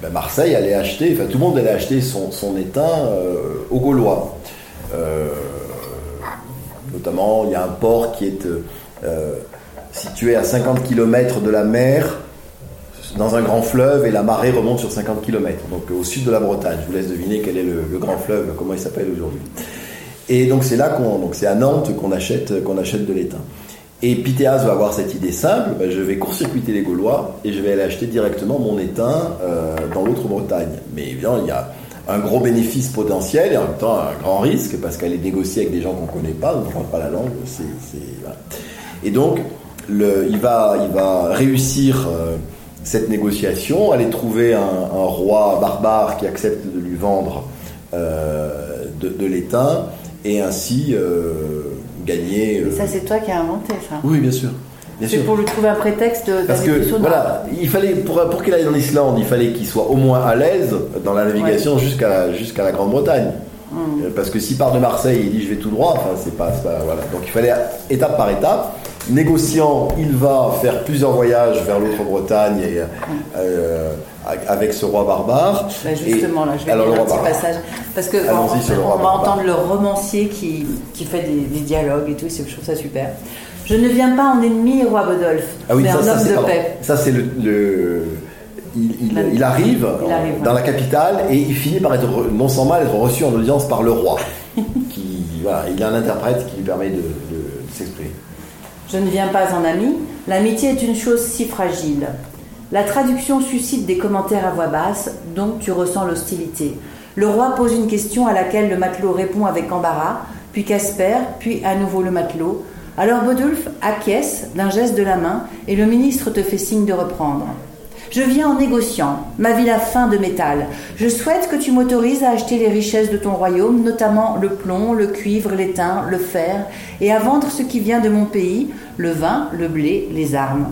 ben, Marseille allait acheter, enfin tout le monde allait acheter son, étain aux Gaulois. notamment, il y a un port qui est situé à 50 km de la mer dans un grand fleuve et la marée remonte sur 50 km, donc au sud de la Bretagne. Je vous laisse deviner quel est le, grand fleuve, comment il s'appelle aujourd'hui. Et donc c'est c'est à Nantes qu'on achète, qu'on achète de l'étain. Et Pythéas va avoir cette idée simple, ben, je vais court-circuiter les Gaulois et je vais aller acheter directement mon étain euh, dans l'autre Bretagne. Mais évidemment, il y a un gros bénéfice potentiel et en même temps un grand risque parce qu'elle est négociée avec des gens qu'on ne connaît pas, on ne parle pas la langue. Et donc, il, va, réussir... Euh, cette négociation, aller trouver un, roi barbare qui accepte de lui vendre euh, de, l'étain et ainsi gagner. ça, euh, c'est toi qui as inventé ça Oui, bien sûr. C'est pour lui trouver un prétexte Parce que voilà, il fallait pour, pour qu'il aille en Islande, il fallait qu'il soit au moins à l'aise dans la navigation jusqu'à jusqu'à la Grande-Bretagne. Hmm. Parce que s'il part de Marseille, il dit je vais tout droit, enfin c'est pas, pas, voilà. Donc il fallait étape par étape négociant, il va faire plusieurs voyages vers l'autre Bretagne et, euh, avec ce roi barbare. Bah, justement, là, je vais lire un petit passage. Parce que on, va entendre le romancier qui, qui fait des, dialogues et tout, je trouve ça super. Je ne viens pas en ennemi, roi Bodolphe, ah mais ça, un homme de paix. Ça, c'est le, il, arrive, dans la capitale et il finit par être, non sans mal, être reçu en audience par le roi. qui, il a un interprète qui lui permet de s'exprimer. Je ne viens pas en ami, l'amitié est une chose si fragile. La traduction suscite des commentaires à voix basse dont tu ressens l'hostilité. Le roi pose une question à laquelle le matelot répond avec embarras, puis Casper, puis à nouveau le matelot. Alors Bodulf acquiesce d'un geste de la main et le ministre te fait signe de reprendre. Je viens en négociant, ma ville a faim de métal. Je souhaite que tu m'autorises à acheter les richesses de ton royaume, notamment le plomb, le cuivre, l'étain, le fer, et à vendre ce qui vient de mon pays, le vin, le blé, les armes.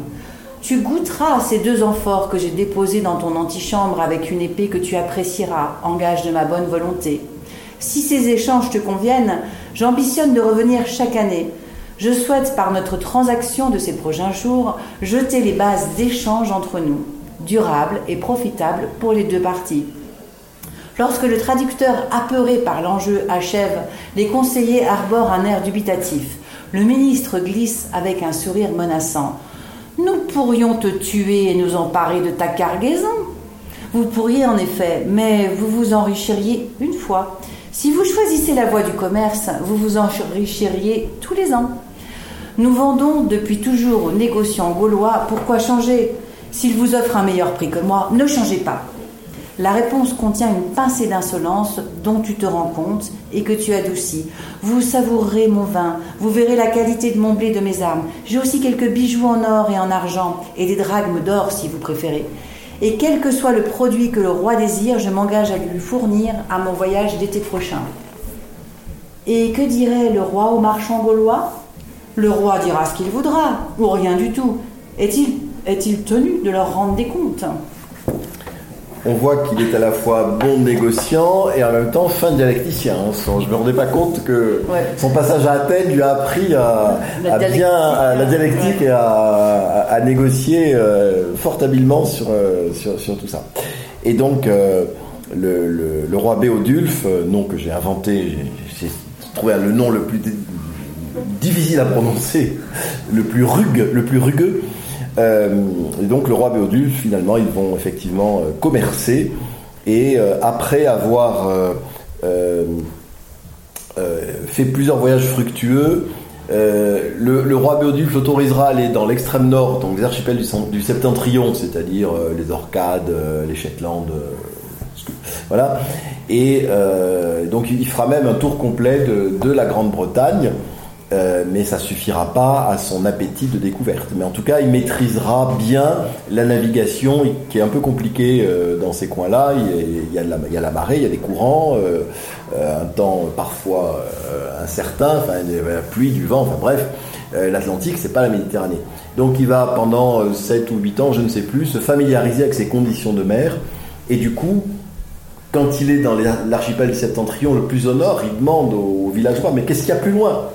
Tu goûteras ces deux amphores que j'ai déposés dans ton antichambre avec une épée que tu apprécieras, en gage de ma bonne volonté. Si ces échanges te conviennent, j'ambitionne de revenir chaque année. Je souhaite, par notre transaction de ces prochains jours, jeter les bases d'échange entre nous durable et profitable pour les deux parties. Lorsque le traducteur, apeuré par l'enjeu, achève, les conseillers arborent un air dubitatif. Le ministre glisse avec un sourire menaçant. Nous pourrions te tuer et nous emparer de ta cargaison. Vous pourriez en effet, mais vous vous enrichiriez une fois. Si vous choisissez la voie du commerce, vous vous enrichiriez tous les ans. Nous vendons depuis toujours aux négociants gaulois, pourquoi changer? S'il vous offre un meilleur prix que moi, ne changez pas. La réponse contient une pincée d'insolence dont tu te rends compte et que tu adoucis. Vous savourerez mon vin, vous verrez la qualité de mon blé de mes armes. J'ai aussi quelques bijoux en or et en argent, et des drachmes d'or si vous préférez. Et quel que soit le produit que le roi désire, je m'engage à lui fournir à mon voyage d'été prochain. Et que dirait le roi aux marchands gaulois? Le roi dira ce qu'il voudra, ou rien du tout. Est-il est-il tenu de leur rendre des comptes on voit qu'il est à la fois bon négociant et en même temps fin dialecticien. Je ne me rendais pas compte que son passage à Athènes lui a appris à, bien la dialectique et à, négocier euh, fort habilement euh, sur, sur, tout ça. Et donc, euh, le, roi Béodulphe, nom que j'ai inventé, j'ai trouvé le nom le plus difficile à prononcer, le plus rugue, le plus rugueux, et donc le roi Béodul, finalement, ils vont effectivement euh, commercer. Et euh, après avoir fait plusieurs voyages fructueux, le, roi Béodul autorisera à aller dans l'extrême nord, donc les archipels du, septentrion, c'est-à-dire les Orcades, les Shetland, voilà. Et donc il fera même un tour complet de la Grande-Bretagne. Euh, mais ça suffira pas à son appétit de découverte. Mais en tout cas, il maîtrisera bien la navigation qui est un peu compliquée euh, dans ces coins-là. Il, y a, la, marée, il y a des courants, euh, un temps parfois incertain, enfin, la pluie, du vent, enfin bref. L'Atlantique, c'est pas la Méditerranée. Donc il va pendant 7 ou 8 ans, je ne sais plus, se familiariser avec ces conditions de mer. Et du coup, quand il est dans l'archipel septentrion le plus au nord, il demande aux villageois, mais qu'est-ce qu'il y a plus loin?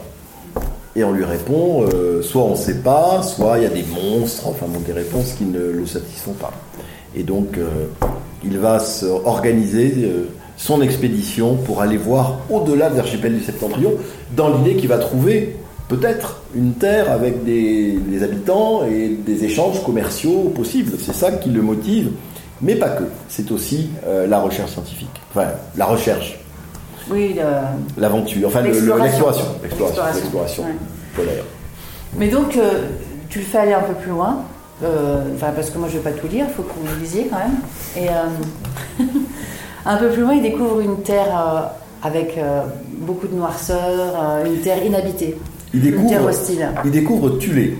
Et on lui répond, euh, soit on ne sait pas, soit il y a des monstres, enfin des réponses qui ne le satisfont pas. Et donc euh, il va se organiser euh, son expédition pour aller voir au-delà de l'archipel du Septentrion, dans l'idée qu'il va trouver peut-être une terre avec des, des, habitants et des échanges commerciaux possibles. C'est ça qui le motive, mais pas que. C'est aussi la recherche scientifique. Enfin, la recherche, oui, l'aventure, enfin l'exploration. L'exploration. Mais donc, euh, tu le fais aller un peu plus loin, euh, parce que moi je ne vais pas tout lire, il faut que vous lisiez quand même. Et euh, un peu plus loin, il découvre une terre avec beaucoup de noirceur, une terre inhabitée. Il découvre, une terre hostile. Il découvre Tulé.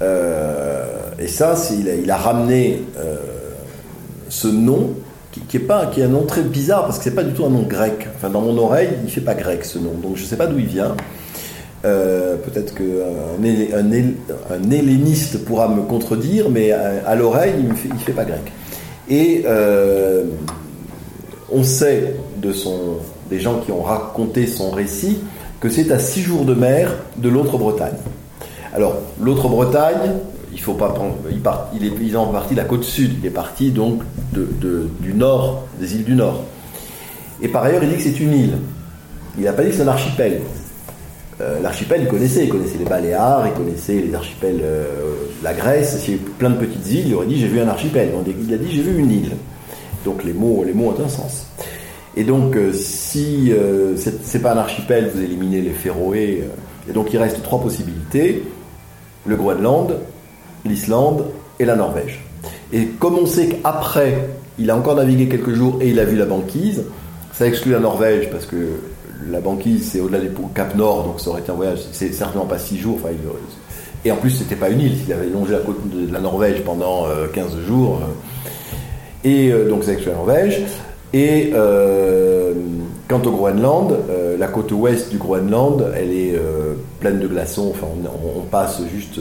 et ça, il a, il a ramené ce nom qui, est pas, qui est un nom très bizarre parce que c'est pas du tout un nom grec. Enfin, dans mon oreille, il fait pas grec ce nom, donc je sais pas d'où il vient. Euh, peut-être qu'un un, un, helléniste pourra me contredire, mais à, l'oreille, il ne fait, fait, pas grec. Et euh, on sait de son, des gens qui ont raconté son récit que c'est à six jours de mer de l'autre Bretagne. Alors, l'autre Bretagne, il faut pas prendre. Il, part, il, est, il en partie de la côte sud, il est parti donc du nord, des îles du nord. Et par ailleurs, il dit que c'est une île. Il n'a pas dit que c'est un archipel. Euh, l'archipel, il connaissait. Il connaissait les Baléares, il connaissait les archipels, euh, la Grèce. S'il y avait plein de petites îles, il aurait dit j'ai vu un archipel. Il a dit j'ai vu une île. Donc les mots, les mots ont un sens. Et donc, euh, si c'est pas un archipel, vous éliminez les Féroé. et donc, il reste trois possibilités le Groenland, l'Islande et la Norvège. Et comme on sait qu'après, il a encore navigué quelques jours et il a vu la banquise, ça exclut la Norvège parce que la banquise c'est au-delà des Cap Nord, donc ça aurait été un voyage, c'est certainement pas six jours. et en plus, c'était pas une île, il avait longé la côte de la Norvège pendant 15 euh, jours. Euh. et euh, donc ça exclut la Norvège. Et quant au Groenland, la côte ouest du Groenland, elle est pleine de glaçons. Enfin, on, passe juste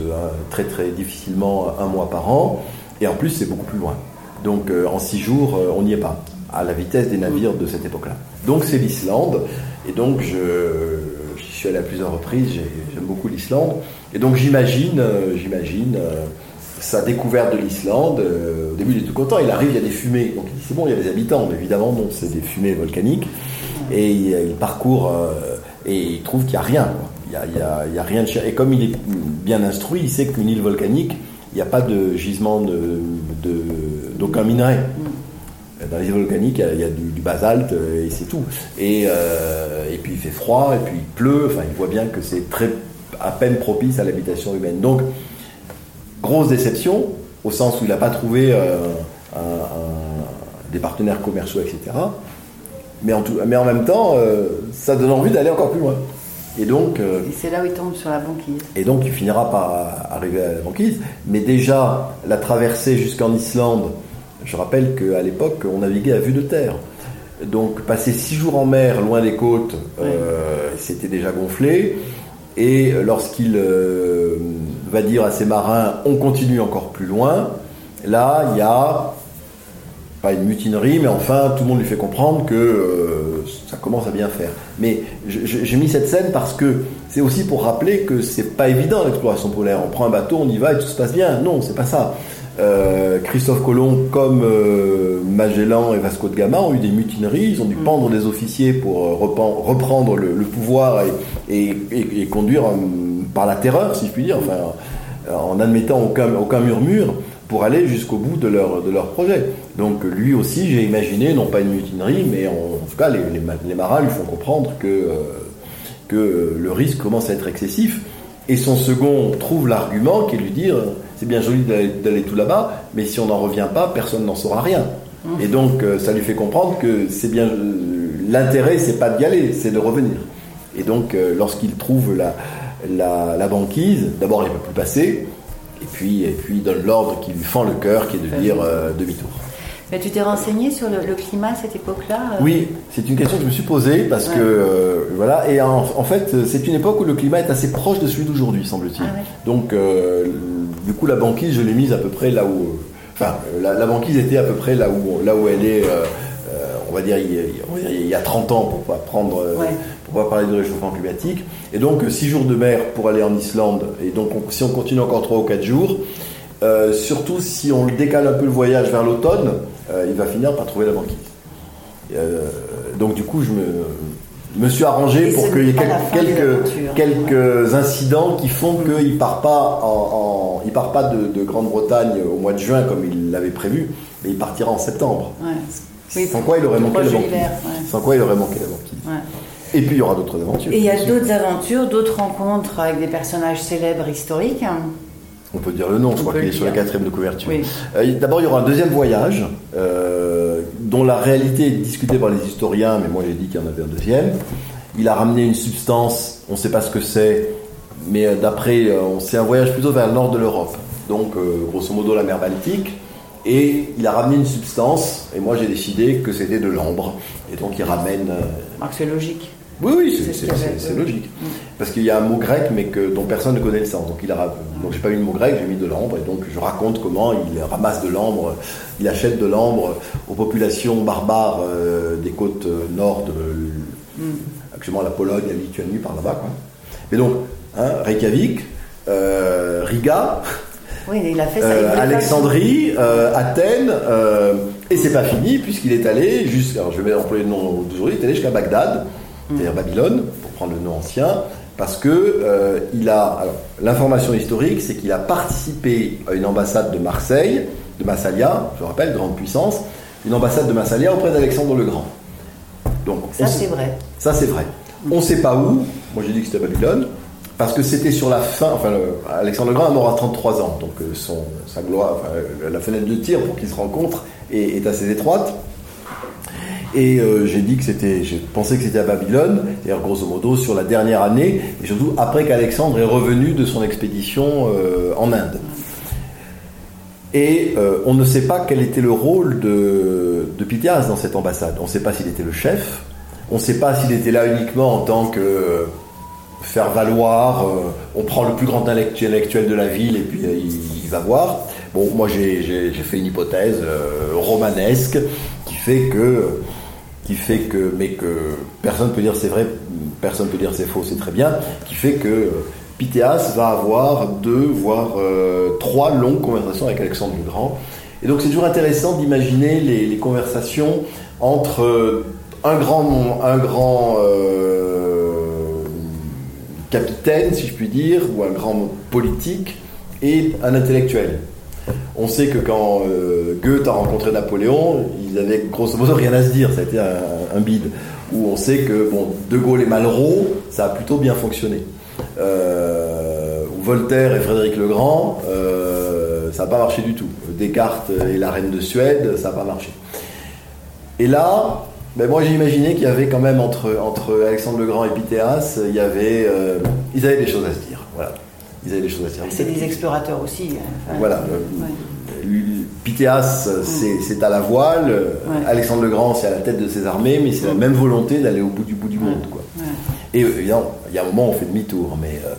très très difficilement un mois par an. Et en plus, c'est beaucoup plus loin. Donc en six jours, on n'y est pas à la vitesse des navires de cette époque-là. Donc c'est l'Islande, et donc je, suis allé à plusieurs reprises, j'aime beaucoup l'Islande, et donc j'imagine, euh, j'imagine euh, sa découverte de l'Islande. Euh, au début il est tout content, il arrive, il y a des fumées, donc il dit c'est bon, il y a des habitants, mais évidemment non, c'est des fumées volcaniques, et il, parcourt et il trouve qu'il n'y a rien. Il n'y a, y a, rien de cher. Et comme il est bien instruit, il sait qu'une île volcanique, il n'y a pas de gisement d'aucun de, minerai. Dans les îles volcaniques, il y a, du, basalte euh, et c'est tout. Et, euh, et, puis il fait froid, et puis il pleut, enfin il voit bien que c'est très à peine propice à l'habitation humaine. Donc, grosse déception, au sens où il n'a pas trouvé euh, des partenaires commerciaux, etc. Mais en, tout, mais en même temps, euh, ça donne envie d'aller encore plus loin. Et donc, euh, Et c'est là où il tombe sur la banquise. et donc, il finira par arriver à la banquise. Mais déjà, la traversée jusqu'en Islande, je rappelle qu'à l'époque, on naviguait à vue de terre. Donc, passer six jours en mer, loin des côtes, c'était déjà gonflé. Et lorsqu'il va dire à ses marins, on continue encore plus loin, là, il y a pas une mutinerie, mais enfin, tout le monde lui fait comprendre que euh, ça commence à bien faire. Mais j'ai mis cette scène parce que c'est aussi pour rappeler que c'est pas évident l'exploration polaire. On prend un bateau, on y va et tout se passe bien. Non, c'est pas ça. Euh, Christophe Colomb, comme euh, Magellan et Vasco de Gama, ont eu des mutineries. Ils ont dû pendre des officiers pour reprendre le, le pouvoir et, et- et- et conduire euh, par la terreur, si je puis dire, enfin, euh, en n'admettant aucun, aucun murmure pour aller jusqu'au bout de leur, de leur projet. Donc lui aussi, j'ai imaginé, non pas une mutinerie, mais en, en tout cas, les, les, ma- les marins lui font comprendre que, euh, que le risque commence à être excessif. Et son second trouve l'argument qui est de lui dire, c'est bien joli d'aller tout là-bas, mais si on n'en revient pas, personne n'en saura rien. Et donc euh, ça lui fait comprendre que c'est bien l'intérêt, c'est pas d'y aller, c'est de revenir. Et donc lorsqu'il trouve la, la, la banquise, d'abord il ne peut plus passer, et puis, et puis il donne l'ordre qui lui fend le cœur, qui est de dire euh, demi-tour. Mais tu t'es renseigné sur le, le climat à cette époque-là euh Oui, c'est une question que je me suis posée parce Ouais. que euh, voilà et en, en fait c'est une époque où le climat est assez proche de celui d'aujourd'hui semble-t-il. Ah ouais. Donc euh, du coup la banquise je l'ai mise à peu près là où enfin la, la banquise était à peu près là où là où elle est on va dire il y, a, on va dire, il y a 30 ans pour pas prendre Ouais. Pour pas parler de réchauffement climatique et donc 6 jours de mer pour aller en Islande et donc on- si on continue encore 3 ou 4 jours euh, surtout si on le décale un peu le voyage vers l'automne, euh, il va finir par trouver la banquise. Euh, donc du coup, je me, me suis arrangé Et pour qu'il y ait quelques, incidents qui font qu'il part pas en, en- il part pas de, de Grande-Bretagne au mois de juin comme il l'avait prévu, mais il partira en septembre. Ouais. Oui, Sans quoi il aurait manqué la banquise. l'hiver, ouais. Sans quoi il aurait manqué la banquise. Ouais. Et puis il y aura d'autres aventures. Et il y a d'autres aventures, d'autres rencontres avec des personnages célèbres historiques. On peut dire le nom, je crois qu'il est sur la quatrième de couverture. Oui. Euh, D'abord, il y aura un deuxième voyage, euh, dont la réalité est discutée par les historiens, mais moi j'ai dit qu'il y en avait un deuxième. Il a ramené une substance, on ne sait pas ce que c'est, mais euh, d'après, euh, c'est un voyage plutôt vers le nord de l'Europe, donc euh, grosso modo la mer Baltique. Et il a ramené une substance, et moi j'ai décidé que c'était de l'ambre. Et donc il ramène. euh, Donc c'est logique. Oui, oui, c'est- logique. Parce qu'il y a un mot grec, mais que, dont personne ne connaît le sens. Donc, il a, donc j'ai pas mis le mot grec, j'ai mis de l'ambre. Et donc, je raconte comment il ramasse de l'ambre, il achète de l'ambre aux populations barbares euh, des côtes euh, nord de, actuellement la Pologne, la Lituanie, par là-bas. quoi. Mais donc, hein, Reykjavik, euh, Riga, Oui, il a fait ça. euh, il voulait pas- Alexandrie, euh, Athènes, euh, et c'est pas fini puisqu'il est allé jusqu'à, je vais employer le nom d'aujourd'hui, il est allé jusqu'à Bagdad, c'est-à-dire Babylone, pour prendre le nom ancien, parce que euh, il a, alors l'information historique, c'est qu'il a participé à une ambassade de Marseille, de Massalia, je rappelle, grande puissance, une ambassade de Massalia auprès d'Alexandre le Grand. Donc, Ça, c'est vrai. ça, c'est vrai. On ne sait pas où. Moi, j'ai dit que c'était Babylone. Parce que c'était sur la fin. Enfin, le- Alexandre le Grand est mort à 33 ans. Donc, euh, son, sa gloire, enfin, la fenêtre de tir pour qu'ils se rencontrent est, est assez étroite. Et euh, j'ai dit que c'était. J'ai pensé que c'était à Babylone. D'ailleurs, grosso modo, sur la dernière année. Et surtout après qu'Alexandre est revenu de son expédition euh, en Inde. Et euh, on ne sait pas quel était le rôle de, de Pythias dans cette ambassade. On ne sait pas s'il était le chef. On ne sait pas s'il était là uniquement en tant que faire valoir. on prend le plus grand intellectuel de la ville et puis il, il va voir. Bon, moi j'ai fait une hypothèse romanesque qui fait que qui fait que mais que personne peut dire c'est vrai, personne peut dire c'est faux, c'est très bien, qui fait que euh, Pythéas va avoir deux voire euh, trois longues conversations avec Alexandre le Grand. Et donc c'est toujours intéressant d'imaginer les, conversations entre euh, un grand un grand capitaine, si je puis dire, ou un grand politique et un intellectuel. On sait que quand euh, Goethe a rencontré Napoléon, ils avaient grosso modo rien à se dire, ça a été un, un bide. Où on sait que bon, De Gaulle et Malraux, ça a plutôt bien fonctionné. Euh, Voltaire et Frédéric le Grand, euh, ça n'a pas marché du tout. Descartes et la reine de Suède, ça n'a pas marché. Et là, ben moi j'ai imaginé qu'il y avait quand même entre, entre Alexandre le Grand et Pythéas, il y avait, euh, ils avaient des choses à se dire. Voilà. Ils avaient des choses à se dire. C'est des explorateurs aussi. hein. Voilà. Pythéas, c'est à la voile, Ouais. Alexandre le Grand, c'est à la tête de ses armées, mais c'est la même volonté d'aller au bout du bout du monde. Quoi. Ouais. Et euh, évidemment, il y a un moment où on fait demi-tour, mais euh,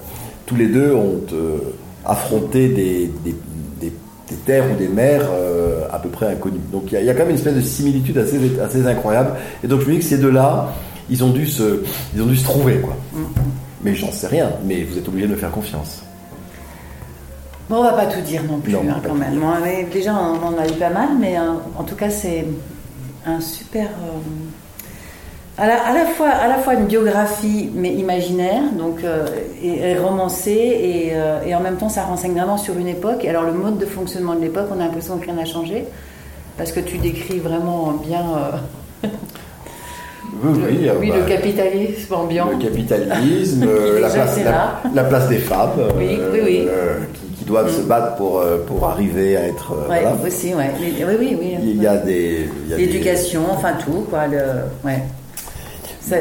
tous les deux ont euh, affronté des, des- des- des terres ou des mers euh, à peu près inconnues. Donc il y, a- il y a quand même une espèce de similitude assez, assez incroyable. Et donc je me dis que ces deux-là, ils ont dû se, ils ont dû se trouver. Quoi. Mais j'en sais rien, mais vous êtes obligé de me faire confiance. Bon, on va pas tout dire non plus, Non, hein, quand même. Bon, mais déjà, on en a eu pas mal, mais euh, en tout cas, c'est un super. euh, à, la, à la fois, à la fois une biographie, mais imaginaire, donc euh, et, et romancée, et, euh, et en même temps, ça renseigne vraiment sur une époque. Et alors, le mode de fonctionnement de l'époque, on a l'impression que rien n'a changé, parce que tu décris vraiment bien. Oui, oui, oui, bah, le capitalisme ambiant. le capitalisme, la, place, la, la place des femmes, Oui, oui, oui. euh, qui, doivent se battre pour, euh, pour arriver à être. euh, Ouais, voilà. aussi, ouais. Oui, oui, oui. Il y a des. L'éducation, enfin tout, quoi. Le, ouais.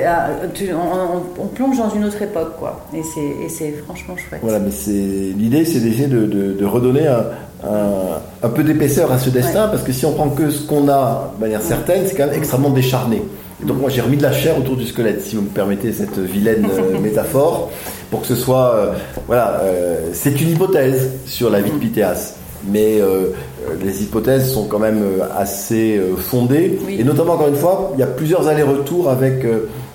Ah, tu- on, on- on plonge dans une autre époque, quoi. Et c'est, et c'est franchement chouette. Voilà, mais c'est l'idée, c'est d'essayer de, de- de redonner un, un- un peu d'épaisseur à ce destin, Ouais. parce que si on prend que ce qu'on a de manière certaine, c'est quand même extrêmement décharné. Et donc moi j'ai remis de la chair autour du squelette, si vous me permettez cette vilaine euh, métaphore, pour que ce soit, euh, voilà, euh, c'est une hypothèse sur la vie de Pythéas. Mais euh, les hypothèses sont quand même assez fondées, Oui. et notamment encore une fois, il y a plusieurs allers-retours avec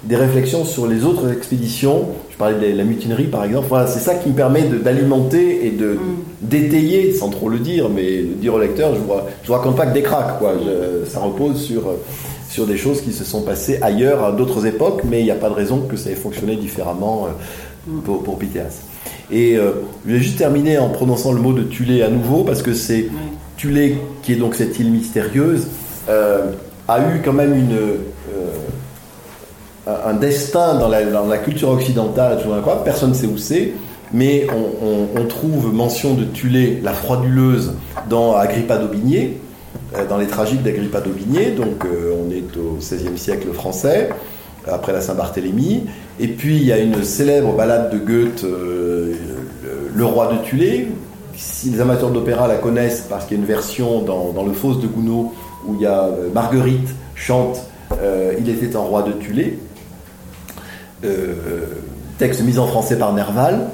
des réflexions sur les autres expéditions. Je parlais de la mutinerie par exemple. Voilà, c'est ça qui me permet d'alimenter et de d'étayer, sans trop le dire, mais le dire au lecteur, je je vous raconte pas que des cracks, quoi. Je- ça repose sur sur des choses qui se sont passées ailleurs à d'autres époques, mais il n'y a pas de raison que ça ait fonctionné différemment euh, pour, pour Pythéas. Et euh, je vais juste terminer en prononçant le mot de Tulé à nouveau, parce que c'est Tulé, qui est donc cette île mystérieuse, euh, a eu quand même une, euh, un destin dans la, dans la culture occidentale, incroyable, personne ne sait où c'est, mais on, on- on trouve mention de Tulé, la frauduleuse, dans Agrippa d'Aubigné, dans les tragiques d'Agrippa d'Aubigné, donc euh, on est au XVIe siècle français, après la Saint-Barthélemy, et puis il y a une célèbre ballade de Goethe, euh, le, roi de Tulé, si les amateurs d'opéra la connaissent, parce qu'il y a une version dans, le Fausse de Gounod, où il y a euh, Marguerite chante euh, Il était un roi de Tulé, euh, texte mis en français par Nerval.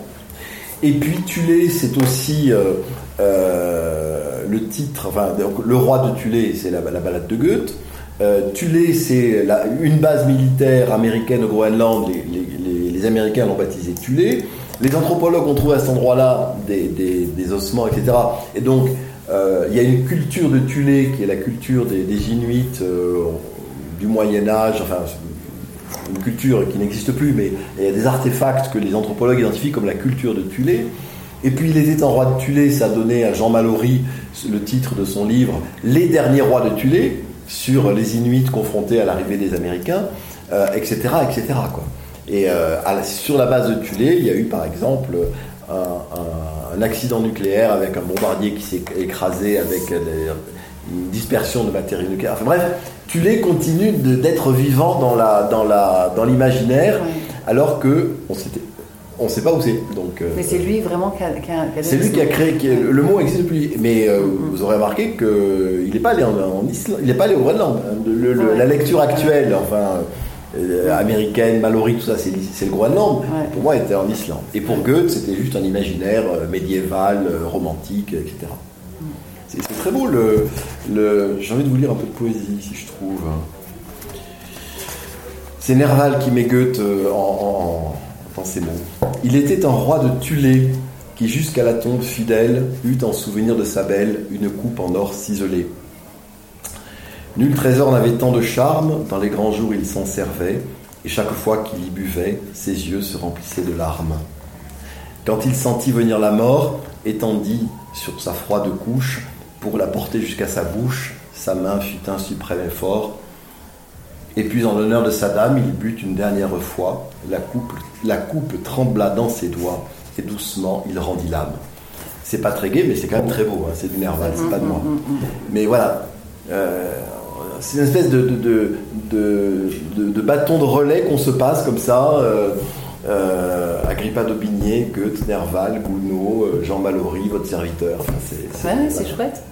Et puis Tulé, c'est aussi euh, euh, le titre, enfin, donc, le roi de Tulé, c'est la, la balade de Goethe. Euh, Tulé, c'est une base militaire américaine au Groenland. Les, Américains l'ont baptisé Tulé. Les anthropologues ont trouvé à cet endroit-là des, ossements, etc. Et donc, euh, il y a une culture de Tulé qui est la culture des, des Inuits euh, du Moyen Âge, enfin une culture qui n'existe plus, mais il y a des artefacts que les anthropologues identifient comme la culture de Tulé. Et puis il était un roi de Tulé, ça a donné à Jean Mallory le titre de son livre Les derniers rois de Tulé, sur les Inuits confrontés à l'arrivée des Américains, euh, etc. etc. Quoi. Et euh, la- sur la base de Tulé, il y a eu par exemple un, un- un accident nucléaire avec un bombardier qui s'est écrasé avec une dispersion de matériaux nucléaires. Enfin bref, Tulé continue d'être vivant dans la dans la dans l'imaginaire, alors que on s'était on sait pas où c'est. Donc euh, Mais c'est lui vraiment qui a, qui a- qui a c'est lui qui a créé. qui le mot existe depuis. Mais euh, vous aurez remarqué que il n'est pas allé en, en Islande, il n'est pas allé au Groenland. Le- le- Ouais. La lecture actuelle, enfin euh, américaine, Mallory, tout ça, c'est c'est le Groenland. Ouais. Pour moi, était en Islande. Et pour Goethe, c'était juste un imaginaire médiéval, romantique, etc. C'est c'est très beau. Le, le- J'ai envie de vous lire un peu de poésie, si je trouve. C'est Nerval qui met Goethe en, en- Il était un roi de Tulé qui, jusqu'à la tombe fidèle, eut en souvenir de sa belle une coupe en or ciselé. Nul trésor n'avait tant de charme, dans les grands jours il s'en servait, et chaque fois qu'il y buvait, ses yeux se remplissaient de larmes. Quand il sentit venir la mort, étendit sur sa froide couche, pour la porter jusqu'à sa bouche, sa main fut un suprême effort, et puis en l'honneur de sa dame, il but une dernière fois, la coupe, la coupe trembla dans ses doigts, et doucement il rendit l'âme. C'est pas très gai, mais c'est quand même très beau, hein, c'est du Nerval, c'est pas de moi. Mais voilà, euh, c'est une espèce de, de, de, de, bâton de relais qu'on se passe comme ça. Euh, Agrippa d'Aubigné, Goethe, Nerval, Gounod, Jean Mallory, votre serviteur. c'est chouette.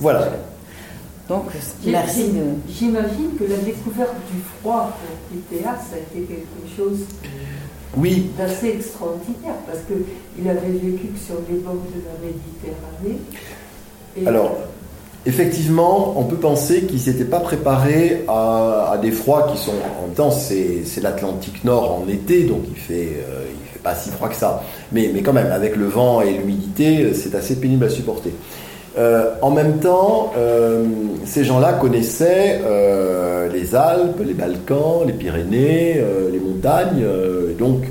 Voilà. Donc, merci. J'imagine que la découverte du froid pour Pythéas ça a été quelque chose oui. d'assez extraordinaire, parce qu'il avait vécu que sur les bords de la Méditerranée. Alors, effectivement, on peut penser qu'il ne s'était pas préparé à, des froids qui sont. En même temps, c'est l'Atlantique Nord en été, donc il fait, euh, il fait pas si froid que ça. Mais, mais quand même, avec le vent et l'humidité, c'est assez pénible à supporter. Euh, en même temps, euh, ces gens-là connaissaient les Alpes, les Balkans, les Pyrénées, les montagnes, donc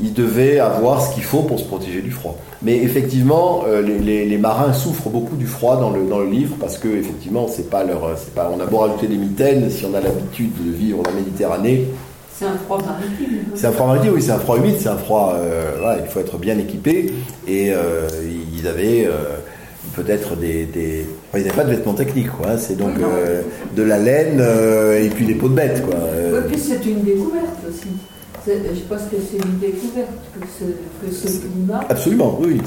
ils devaient avoir ce qu'il faut pour se protéger du froid. Mais effectivement, euh, les, marins souffrent beaucoup du froid dans le, dans le livre parce que effectivement, c'est pas leur, c'est pas, on a beau rajouter des mitaines, si on a l'habitude de vivre la Méditerranée. C'est un froid maritime. C'est un froid maritime, oui, c'est un froid humide, c'est un froid. Euh, voilà, il faut être bien équipé. Et euh, ils avaient peut-être des, des... ils n'avaient pas de vêtements techniques, quoi. Hein. c'est donc de la laine et puis des peaux de bête, quoi. Oui, puis c'est une découverte aussi. Je pense que c'est une découverte que ce, climat. Absolument, oui.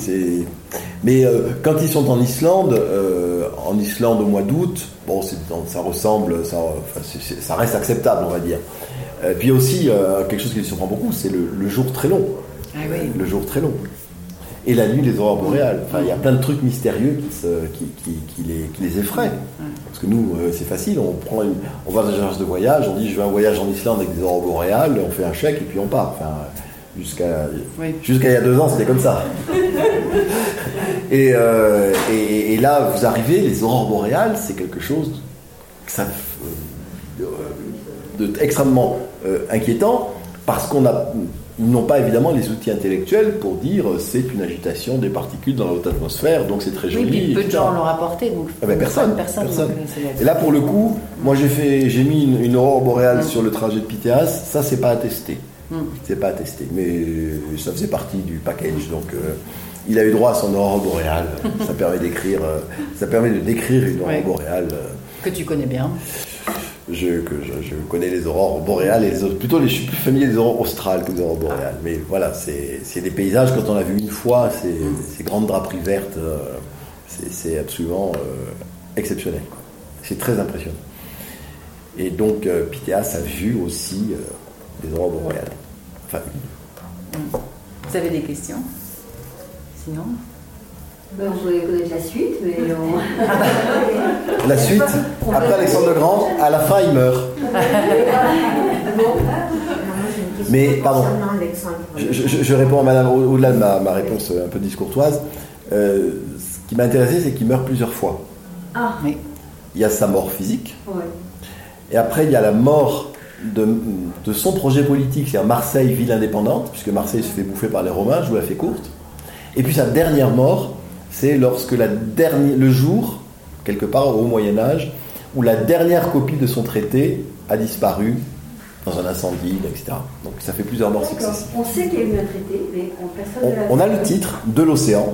Mais euh, quand ils sont en Islande, euh, en Islande au mois d'août, bon, ça ressemble, ça, ça, reste acceptable, on va dire. Euh, puis aussi, quelque chose qui les surprend beaucoup, c'est le, jour très long. Ah oui. Le jour très long et la nuit les aurores boréales. Enfin, il y a plein de trucs mystérieux qui, qui, les, qui les, effraient. Parce que nous, euh, c'est facile, on prend on va dans une agence de voyage, on dit je veux un voyage en Islande avec des aurores boréales, on fait un chèque et puis on part. Enfin, jusqu'à jusqu'à il y a deux ans, c'était comme ça. Euh, et, et, là, vous arrivez, les aurores boréales, c'est quelque chose ça, euh, de, extrêmement inquiétant parce qu'on a ils n'ont pas évidemment les outils intellectuels pour dire c'est une agitation des particules dans la haute atmosphère, donc c'est très joli. Oui, peu de gens l'ont rapporté, donc ah ben, personne, personne. et là, pour le coup, moi j'ai fait, j'ai mis une, aurore boréale sur le trajet de Pythéas. Ça, c'est pas attesté. Mm. C'est pas attesté, mais ça faisait partie du package, donc. Euh, il a eu droit à son aurore boréale. ça permet d'écrire, euh, ça permet de décrire une aurore boréale. Euh, que tu connais bien je, connais les aurores boréales et plutôt les, je suis plus familier des aurores australes que des aurores boréales. Mais voilà, c'est des paysages, quand on a vu une fois ces, ces grandes draperies vertes, euh, c'est absolument euh, exceptionnel. C'est très impressionnant. Et donc, euh, a vu aussi des aurores boréales. Enfin, Vous avez des questions? Sinon? Ben, je voulais connaître la suite, mais non. la suite, après Alexandre le Grand, à la fin, il meurt. mais, pardon, je, réponds à madame, au-delà de ma, réponse un peu discourtoise. Euh, ce qui m'a intéressé, c'est qu'il meurt plusieurs fois. Ah. Oui. Il y a sa mort physique. Et après, il y a la mort de, de son projet politique, c'est-à-dire Marseille, ville indépendante, puisque Marseille se fait bouffer par les Romains, je vous la fais courte. Et puis sa dernière mort, c'est lorsque la dernière, le jour, quelque part au Moyen Âge, où la dernière copie de son traité a disparu dans un incendie, etc. Donc ça fait plusieurs morts successives. On sait qu'il y a eu un traité, mais personne on, on a le titre de l'océan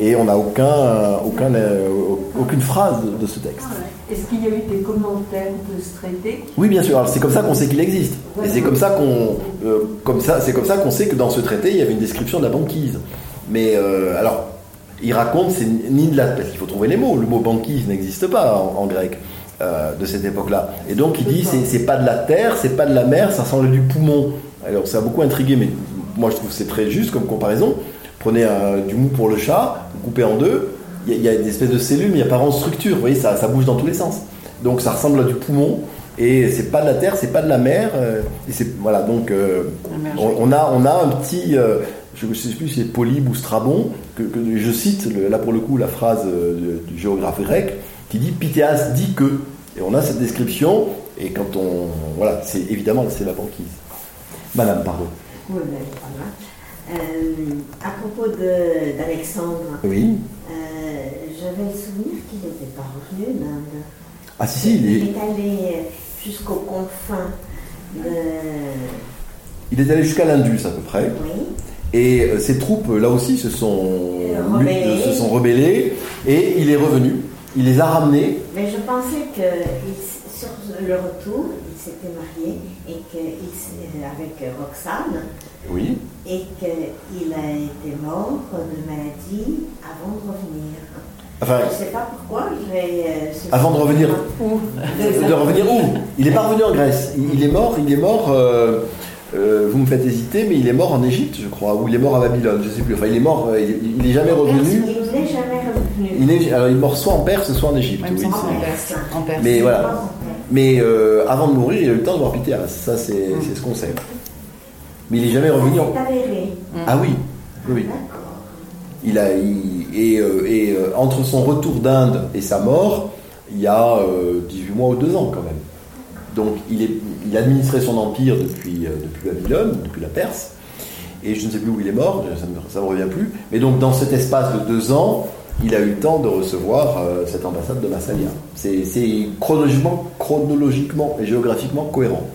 et on n'a aucun, aucun, euh, aucune phrase de, ce texte. Ah Est-ce qu'il y a eu des commentaires de ce traité? Oui, bien sûr. c'est comme ça qu'on sait qu'il existe. Et c'est comme ça qu'on, euh, comme ça, c'est comme ça qu'on sait que dans ce traité il y avait une description de la banquise. Mais euh, alors il raconte, c'est ni de la. Parce qu'il faut trouver les mots. Le mot banquise n'existe pas en, grec euh, de cette époque-là. Et donc il dit c'est pas de la terre, c'est pas de la mer, ça ressemble du poumon. Alors ça a beaucoup intrigué, mais moi je trouve c'est très juste comme comparaison. Prenez du mou pour le chat, vous coupez en deux, il y, a une espèce de cellule, mais il n'y a pas vraiment de structure. Vous voyez, ça, ça, bouge dans tous les sens. Donc ça ressemble à du poumon. Et c'est pas de la terre, c'est pas de la mer. Euh, et c'est voilà donc euh, on, a on a un petit je ne sais plus si c'est Polybe ou Strabon, que, je cite là pour le coup la phrase euh, du géographe grec qui dit Pythéas dit que. Et on a cette description, et quand on. Voilà, c'est évidemment c'est la banquise. Madame, pardon. Oui, euh, à propos d'Alexandre, oui. Euh, j'avais le souvenir qu'il n'était pas revenu d'Inde. Ah si, si, il est... il est allé jusqu'aux confins de... Il est allé jusqu'à l'Indus à peu près. Oui. Et ces euh, troupes, là aussi, se sont, se sont rebellées et il est revenu. il les a ramenés. Mais je pensais que sur le retour, il s'était marié et qu'il avec Roxane Oui. et qu'il a été mort de maladie avant de revenir. Enfin, Je ne sais pas pourquoi, je vais. euh, Avant de revenir Où de revenir où? Il n'est pas revenu en Grèce. Il, il est mort, il est mort. euh, euh, vous me faites hésiter, mais il est mort en Égypte, je crois, ou il est mort à Babylone, je sais plus. Enfin, il est mort. euh, il, il est jamais revenu. Il n'est jamais revenu. Il est, alors, il est mort soit en Perse, soit en Égypte. Oui, en Perse. En Perse. Mais voilà. Mais euh, avant de mourir, il a eu le temps de voir Pythéas. Ça, c'est c'est ce qu'on sait. Mais il est jamais revenu. en-. Ah oui, oui. Il a, il- et euh, et, euh, entre son retour d'Inde et sa mort, il y a euh, 18 mois ou 2 ans quand même. Donc il, administrait son empire depuis, euh, depuis Babylone, depuis la Perse, et je ne sais plus où il est mort, ça ne me, revient plus. Mais donc dans cet espace de 2 ans, il a eu le temps de recevoir euh, cette ambassade de Massalia. C'est chronologiquement, et géographiquement cohérent.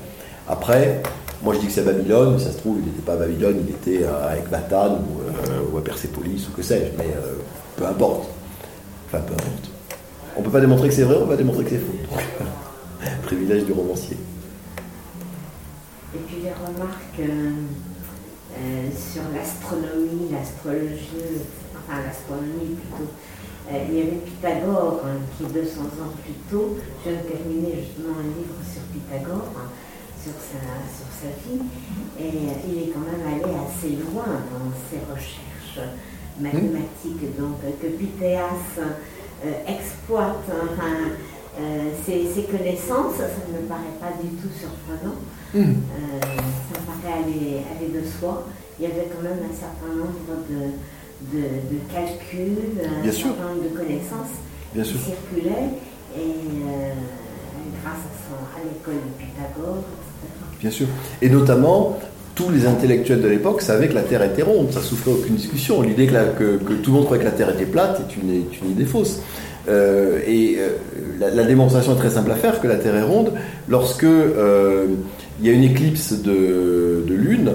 Après, moi je dis que c'est Babylone, mais ça se trouve, il n'était pas à Babylone, il était à Ecbatane ou, euh, ou à Persépolis ou que sais-je, mais peu importe. Enfin, peu importe. On peut pas démontrer que c'est vrai, on peut pas démontrer que c'est faux. Privilège du romancier. Et puis les remarques euh, euh, sur l'astronomie, l'astrologie, enfin l'astronomie plutôt. Euh, il y avait Pythagore hein, qui 200 ans plus tôt, je viens de terminer justement un livre sur Pythagore, hein, sur, sa, sur sa vie, et il est quand même allé assez loin dans ses recherches mathématiques, donc que Pythéas exploite enfin, euh, ses connaissances, ça ne me paraît pas du tout surprenant. Euh, ça me paraît aller, aller de soi. Il y avait quand même un certain nombre de, de, de calculs, un Bien sûr. certain nombre de connaissances Bien qui sûr. circulaient et euh, grâce à, l'école de Pythagore, etc. Bien sûr. Et notamment, tous les intellectuels de l'époque savaient que la Terre était ronde. Ça souffrait aucune discussion. L'idée que, la- que- que tout le monde croyait que la Terre était plate est une, est une idée fausse. Euh, et euh, la, démonstration est très simple à faire que la Terre est ronde. Lorsque euh, il y a une éclipse de, lune,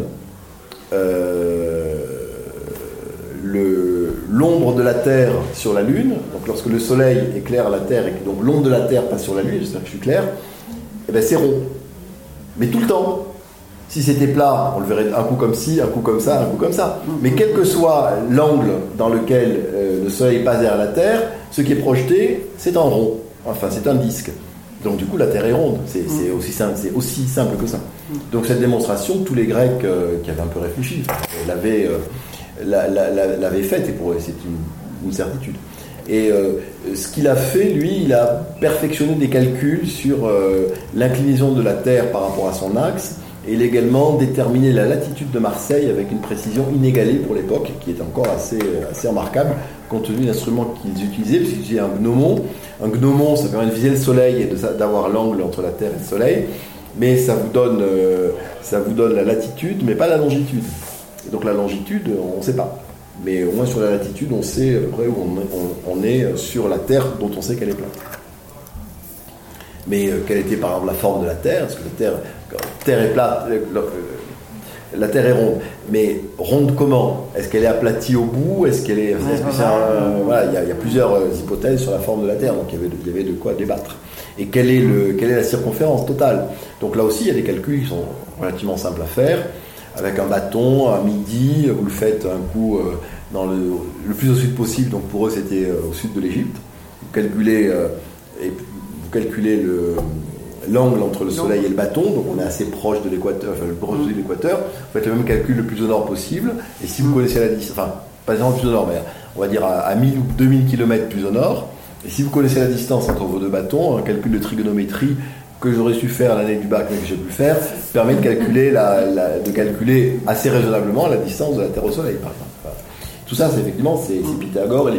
l'ombre de la Terre sur la Lune, donc lorsque le Soleil éclaire la Terre et que donc l'ombre de la Terre passe sur la Lune, j'espère que je suis clair, eh ben c'est rond. Mais tout le temps. Si c'était plat, on le verrait un coup comme ci, un coup comme ça, un coup comme ça. Mais quel que soit l'angle dans lequel le Soleil passe derrière la Terre, ce qui est projeté, c'est un rond. Enfin, c'est un disque. Donc du coup, la Terre est ronde. C'est c'est aussi simple, aussi simple que ça. Donc cette démonstration, tous les Grecs euh, qui avaient un peu réfléchi euh, l'avaient euh, la- la- la- l'avaient faite et pour eux, c'est une, une certitude. Et euh, ce qu'il a fait, lui, il a perfectionné des calculs sur l'inclinaison de la Terre par rapport à son axe et il a également déterminé la latitude de Marseille avec une précision inégalée pour l'époque, qui est encore assez, assez remarquable compte tenu de l'instrument qu'ils utilisaient, puisqu'ils utilisaient un gnomon. Un gnomon, ça permet de viser le soleil et d'avoir l'angle entre la Terre et le soleil, mais ça vous donne, euh, ça vous donne la latitude, mais pas la longitude. Et donc la longitude, on ne sait pas. Mais au moins sur la latitude, on sait à peu près où on, on- est sur la Terre dont on sait qu'elle est plate. Mais euh, quelle était par exemple la forme de la Terre? Parce que la Terre, quand Terre est plate, euh, euh, la Terre est ronde. Mais ronde comment? Est-ce qu'elle est aplatie au bout? Est-ce qu'elle est, que un- voilà, il y, a, il y a plusieurs euh, hypothèses sur la forme de la Terre, donc il y avait de, il y avait de quoi débattre. Et quelle est, le, quelle est la circonférence totale? Donc là aussi, il y a des calculs qui sont relativement simples à faire. Avec un bâton, à midi, vous le faites un coup euh, dans le, le plus au sud possible. Donc pour eux, c'était euh, au sud de l'Égypte. Vous calculez, euh, et vous calculez le, l'angle entre le soleil et le bâton, donc on est assez proche de l'équateur, enfin le proche de l'équateur. Vous faites le même calcul le plus au nord possible. Et si vous connaissez la distance, enfin pas le plus au nord, mais on va dire à, à 1000 ou 2000 km plus au nord. Et si vous connaissez la distance entre vos deux bâtons, un calcul de trigonométrie que j'aurais su faire l'année du bac, mais que j'ai pu faire, permet de calculer, la, la- de calculer assez raisonnablement la distance de la Terre au Soleil, par exemple. Tout ça, c'est effectivement, c'est c'est Pythagore et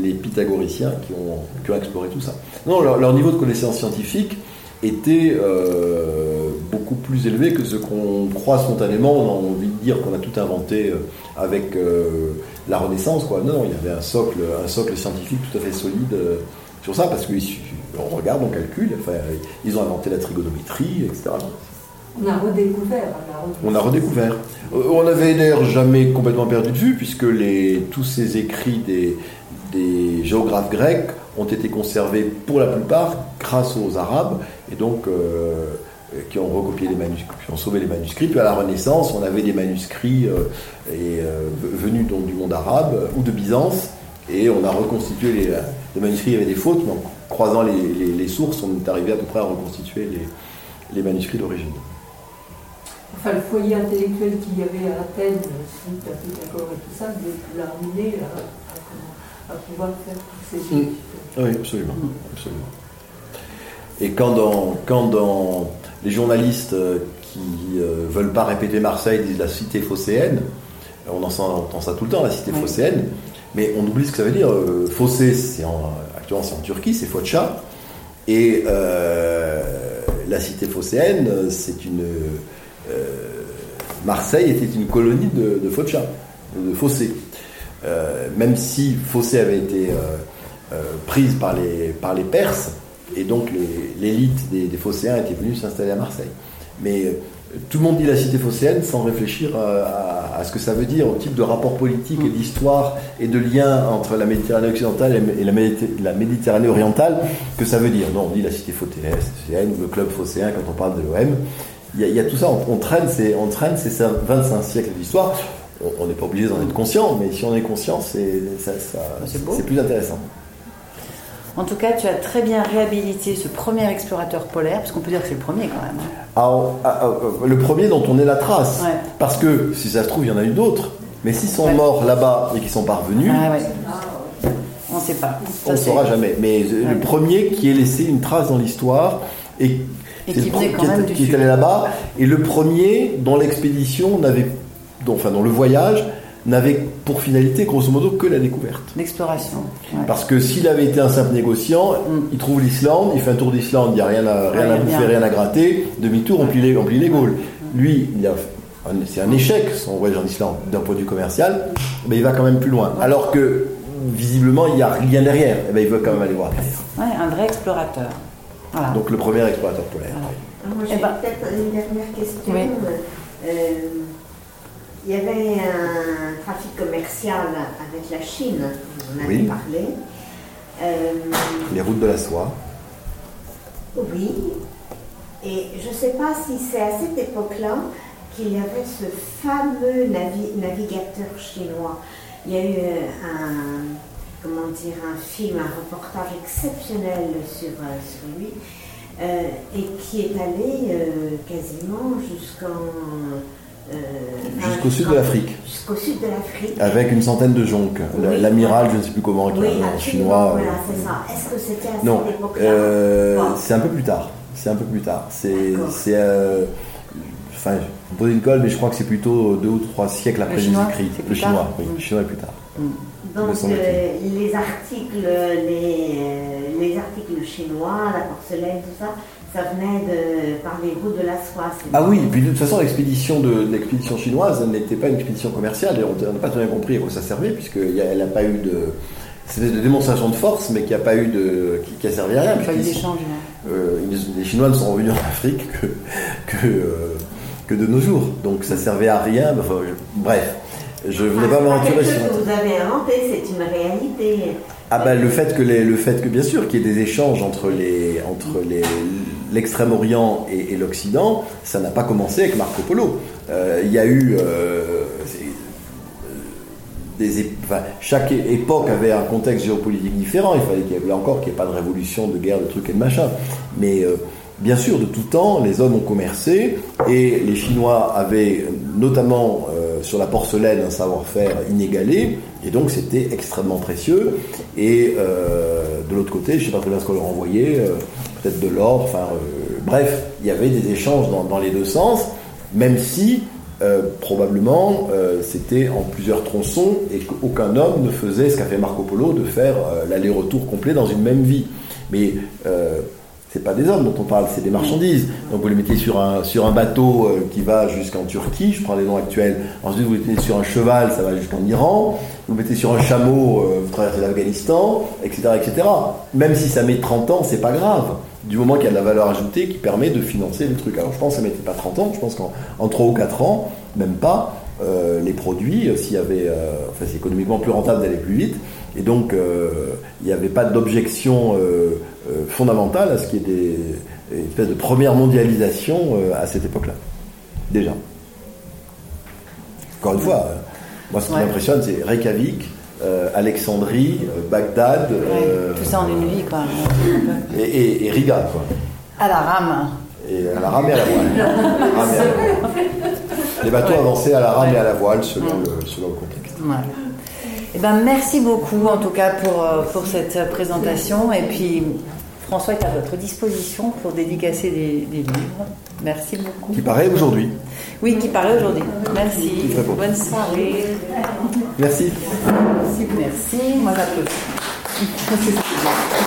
les pythagoriciens qui ont, qui ont exploré tout ça. Non, leur, leur niveau de connaissance scientifique était euh, beaucoup plus élevé que ce qu'on croit spontanément. On a envie de dire qu'on a tout inventé euh, avec euh, la Renaissance, quoi. Non, il y avait un socle, un socle scientifique tout à fait solide euh, sur ça, parce qu'on regarde, on calcule. Enfin, ils ont inventé la trigonométrie, etc. On a redécouvert. On a redécouvert. On a redécouvert. On avait d'ailleurs jamais complètement perdu de vue, puisque les, tous ces écrits des, des géographes grecs ont été conservés pour la plupart grâce aux Arabes et donc euh, qui ont recopié les manuscrits, qui ont sauvé les manuscrits. Puis à la Renaissance, on avait des manuscrits euh, et, euh, venus donc, du monde arabe ou de Byzance et on a reconstitué les, les manuscrits. Il y avait des fautes, mais en croisant les, les- les sources, on est arrivé à peu près à reconstituer les, les manuscrits d'origine. Enfin, le foyer intellectuel qu'il y avait à Athènes, suite à Pythagore et tout ça, l'a amené à, à pouvoir faire tous ces Mm. études. Oui, absolument. absolument. Et quand dans, quand dans les journalistes euh, qui euh, veulent pas répéter Marseille disent la cité phocéenne, on, en sent- on entend ça tout le temps, la cité Oui. phocéenne, mais on oublie ce que ça veut dire. Euh, Fossé, c'est en, actuellement c'est en Turquie, c'est Foça, et euh, la cité phocéenne, c'est une. euh, Marseille était une colonie de, de de Fossé. Euh, même si Fossé avait été prise par les, par les Perses, et donc l'élite des, des Phocéens était venue s'installer à Marseille. Mais euh, tout le monde dit la cité phocéenne sans réfléchir euh, à, à ce que ça veut dire, au type de rapport politique et d'histoire et de lien entre la Méditerranée occidentale et la, Méditerranée orientale que ça veut dire. Non, on dit la cité phocéenne, le club phocéen quand on parle de l'OM. Il y, a, il y a tout ça, on, on traîne ces, on traîne ces 25 siècles d'histoire. On- n'est pas obligé d'en être conscient, mais si on est conscient, c'est ça- ça- C'est beau. c'est plus intéressant. En tout cas, tu as très bien réhabilité ce premier explorateur polaire, parce qu'on peut dire que c'est le premier quand même. hein. Alors, ah, ah, ah, le premier dont on ait la trace. Ouais. Parce que, si ça se trouve, il y en a eu d'autres. Mais s'ils sont Ouais. morts là-bas et qu'ils sont parvenus, Ah ouais. On ne sait pas. on ne saura jamais. Mais euh, le premier qui ait laissé une trace dans l'histoire et, qui quand est- même qui est allé là-bas, et le premier dont l'expédition n'avait, enfin, dont le voyage n'avait pour finalité, grosso modo, que la découverte. L'exploration. ouais. Parce que s'il avait été un simple négociant, Mm. il trouve l'Islande, il fait un tour d'Islande, il n'y a rien à, rien Ouais, à bouffer, rien à gratter, demi-tour, on plie les, on plie les Gaules. Lui, il a, un- c'est un échec son voyage en Islande d'un point de vue commercial, mais il va quand même plus loin. Alors que visiblement, il n'y a rien derrière, et ben, il veut quand même aller voir derrière. Ouais, un vrai explorateur. Voilà. Donc le premier explorateur polaire. Voilà. Alors, Moi, Eh j'ai ben- peut-être une dernière question. Oui. Euh, il y avait un trafic commercial avec la Chine, on en avait Oui. parlé. Euh, Les routes de la soie. oui. Et je ne sais pas si c'est à cette époque-là qu'il y avait ce fameux navi- navigateur chinois. Il y a eu euh, un, comment dire, un film, un reportage exceptionnel sur, euh, sur lui, euh, et qui est allé euh, quasiment jusqu'en... euh, Jusqu'au sud de l'Afrique. Jusqu'au sud de l'Afrique. Avec une centaine de jonques. Oui. L'amiral, je ne sais plus comment, qui Oui, est un chinois. voilà, euh, c'est ça. Est-ce que c'était à Non, cette époque-là euh, Bon. c'est un peu plus tard. C'est un peu plus tard. C'est, c'est, euh, enfin, je me pose une colle, mais je crois que c'est plutôt deux ou trois siècles après Jésus-Christ. c'est Le chinois, oui, Mm. le chinois est plus tard. me Donc euh, les articles, les, euh, les articles chinois, la porcelaine, tout ça, ça venait de, par les routes de la soie. Ah oui, et puis de toute façon, l'expédition de l'expédition chinoise n'était pas une expédition commerciale, et on n'a pas très bien compris à quoi ça servait, puisqu'elle n'a pas eu de. C'était de démonstration de force, mais qui n'a pas eu de. qui, qui a servi à rien. Il n'y a pas eu d'échange. Euh, les Chinois ne sont revenus en Afrique que, que, euh, que de nos jours. Donc ça servait à rien. Enfin, je- bref, je ne voulais Ah, pas c'est m'aventurer sur. chose que vous avez inventé, c'est une réalité. Ah ben le fait que les, le fait que bien sûr qu'il y ait des échanges entre les entre les l'extrême-orient et, l'Occident, ça n'a pas commencé avec Marco Polo. Euh, il y a eu euh, des chaque époque avait un contexte géopolitique différent. Il fallait qu'il y ait encore qu'il n'y ait pas de révolution, de guerre, de trucs et de machin. Mais euh, bien sûr, de tout temps, les hommes ont commercé et les Chinois avaient notamment sur la porcelaine un savoir-faire inégalé. Et donc c'était extrêmement précieux. Et de l'autre côté, je ne sais pas très bien ce qu'on leur envoyait, peut-être de l'or, enfin euh, bref, il y avait des échanges dans, dans les deux sens, même si euh, probablement euh, c'était en plusieurs tronçons et qu'aucun homme ne faisait ce qu'a fait Marco Polo de faire l'aller-retour complet dans une même vie. Mais c'est pas des hommes dont on parle, c'est des marchandises. Donc vous les mettez sur un, sur un bateau qui va jusqu'en Turquie, je prends les noms actuels. Ensuite vous les mettez sur un cheval, ça va jusqu'en Iran. Vous mettez sur un chameau, vous traversez l'Afghanistan, etc., etc. Même si ça met 30 ans, c'est pas grave. Du moment qu'il y a de la valeur ajoutée qui permet de financer le truc. Alors je pense que ça mettait pas 30 ans, je pense qu'en en 3 ou 4 ans, même pas, euh, les produits, s'il y avait, euh, enfin c'est économiquement plus rentable d'aller plus vite, et donc euh, il n'y avait pas d'objection euh, euh, fondamentale à ce qui était une espèce de première mondialisation euh, à cette époque-là, déjà. Encore une fois, euh, moi ce qui Ouais. m'impressionne c'est Reykjavik, euh, Alexandrie, euh, Bagdad, euh, Tout ça en une vie, quoi. et, et- et Riga, quoi. À la rame. Et à la rame et à la voile. Les bateaux avançaient à la rame et à la voile selon, le, selon le contexte. Ouais. Eh ben, merci beaucoup en tout cas pour, pour cette présentation. Et puis François est à votre disposition pour dédicacer des, des livres. Merci beaucoup. Qui paraît aujourd'hui. Oui, qui paraît aujourd'hui. Merci. Bonne soirée. Merci. Merci. Moi j'applaudis.